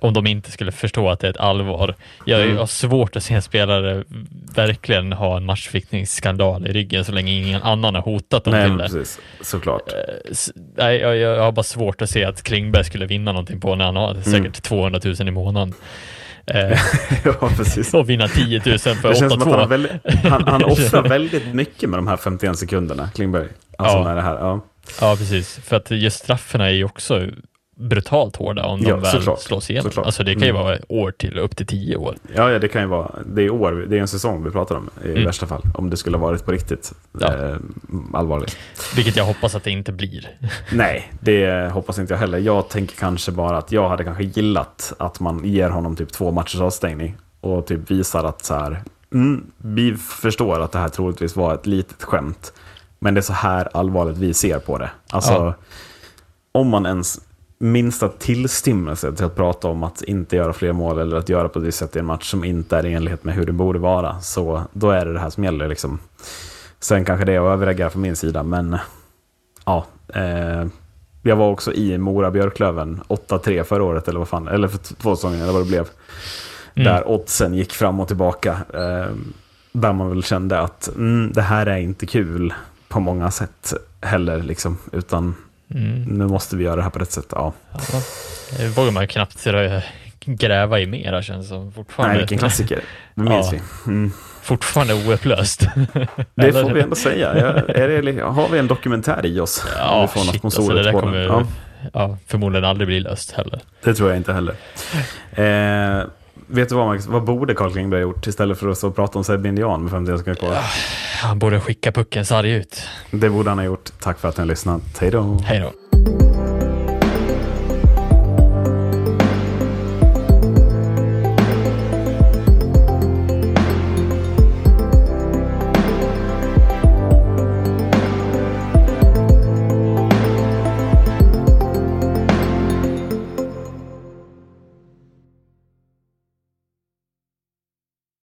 om de inte skulle förstå att det är ett allvar. Jag Mm. har svårt att se en spelare verkligen ha en matchfixningsskandal i ryggen så länge ingen annan har hotat dem Nej, till det. precis. Såklart. S- Nej, jag, jag har bara svårt att se att Klingberg skulle vinna någonting på när han har säkert Mm. 200 000 i månaden. Eh, ja, precis. och vinna 10 000 för Det känns som att han, har 8-2. väldigt, han, han offrar väldigt mycket med de här 51 sekunderna, Klingberg. Alltså Ja. med det här. Ja. Ja, precis. För att just strafferna är ju också brutalt hårda om Ja, de väl såklart. slås igenom. Såklart. Alltså det kan ju Mm. vara år till upp till 10 år. Ja, ja, det kan ju vara. Det är år, det är en säsong vi pratar om i Mm. värsta fall. Om det skulle ha varit på riktigt Ja. eh, allvarligt. Vilket jag hoppas att det inte blir. Nej, det hoppas inte jag heller. Jag tänker kanske bara att jag hade kanske gillat att man ger honom typ två matchers avstängning och typ visar att så här, mm, vi förstår att det här troligtvis var ett litet skämt, men det är så här allvarligt vi ser på det. Alltså, Ja. om man ens minsta tillstymmelse till att prata om att inte göra fler mål eller att göra på ett visst sätt i en match som inte är i enlighet med hur det borde vara, så då är det det här som gäller. Liksom. Sen kanske det är att överreagera från min sida, men ja. Eh, jag var också i Mora-Björklöven 8-3 förra året, eller vad fan, eller för två säsonger, eller vad det blev. Mm. Där oddsen gick fram och tillbaka. Eh, där man väl kände att mm, det här är inte kul på många sätt heller, liksom, utan Mm. nu måste vi göra det här på rätt sätt. Ja. Ja. Det vågar man ju knappt gräva i mera känns som fortfarande. Nej, vilken klassiker. Det minns Ja. vi. Mm. Fortfarande oupplöst. Det får vi ändå säga. Är det, har vi en dokumentär i oss? Ja, vi får shit, alltså, det där kommer. Ja, ja, förmodligen aldrig bli löst heller. det tror jag inte heller. Eh, vet du vad, Max? Vad borde Carl Klingberg ha gjort istället för att stå och prata om Sebbe Indian med 51 sekunder kvar? Han borde skicka pucken sarg ut. Det borde han ha gjort. Tack för att ni har lyssnat. Hej då. Hej då.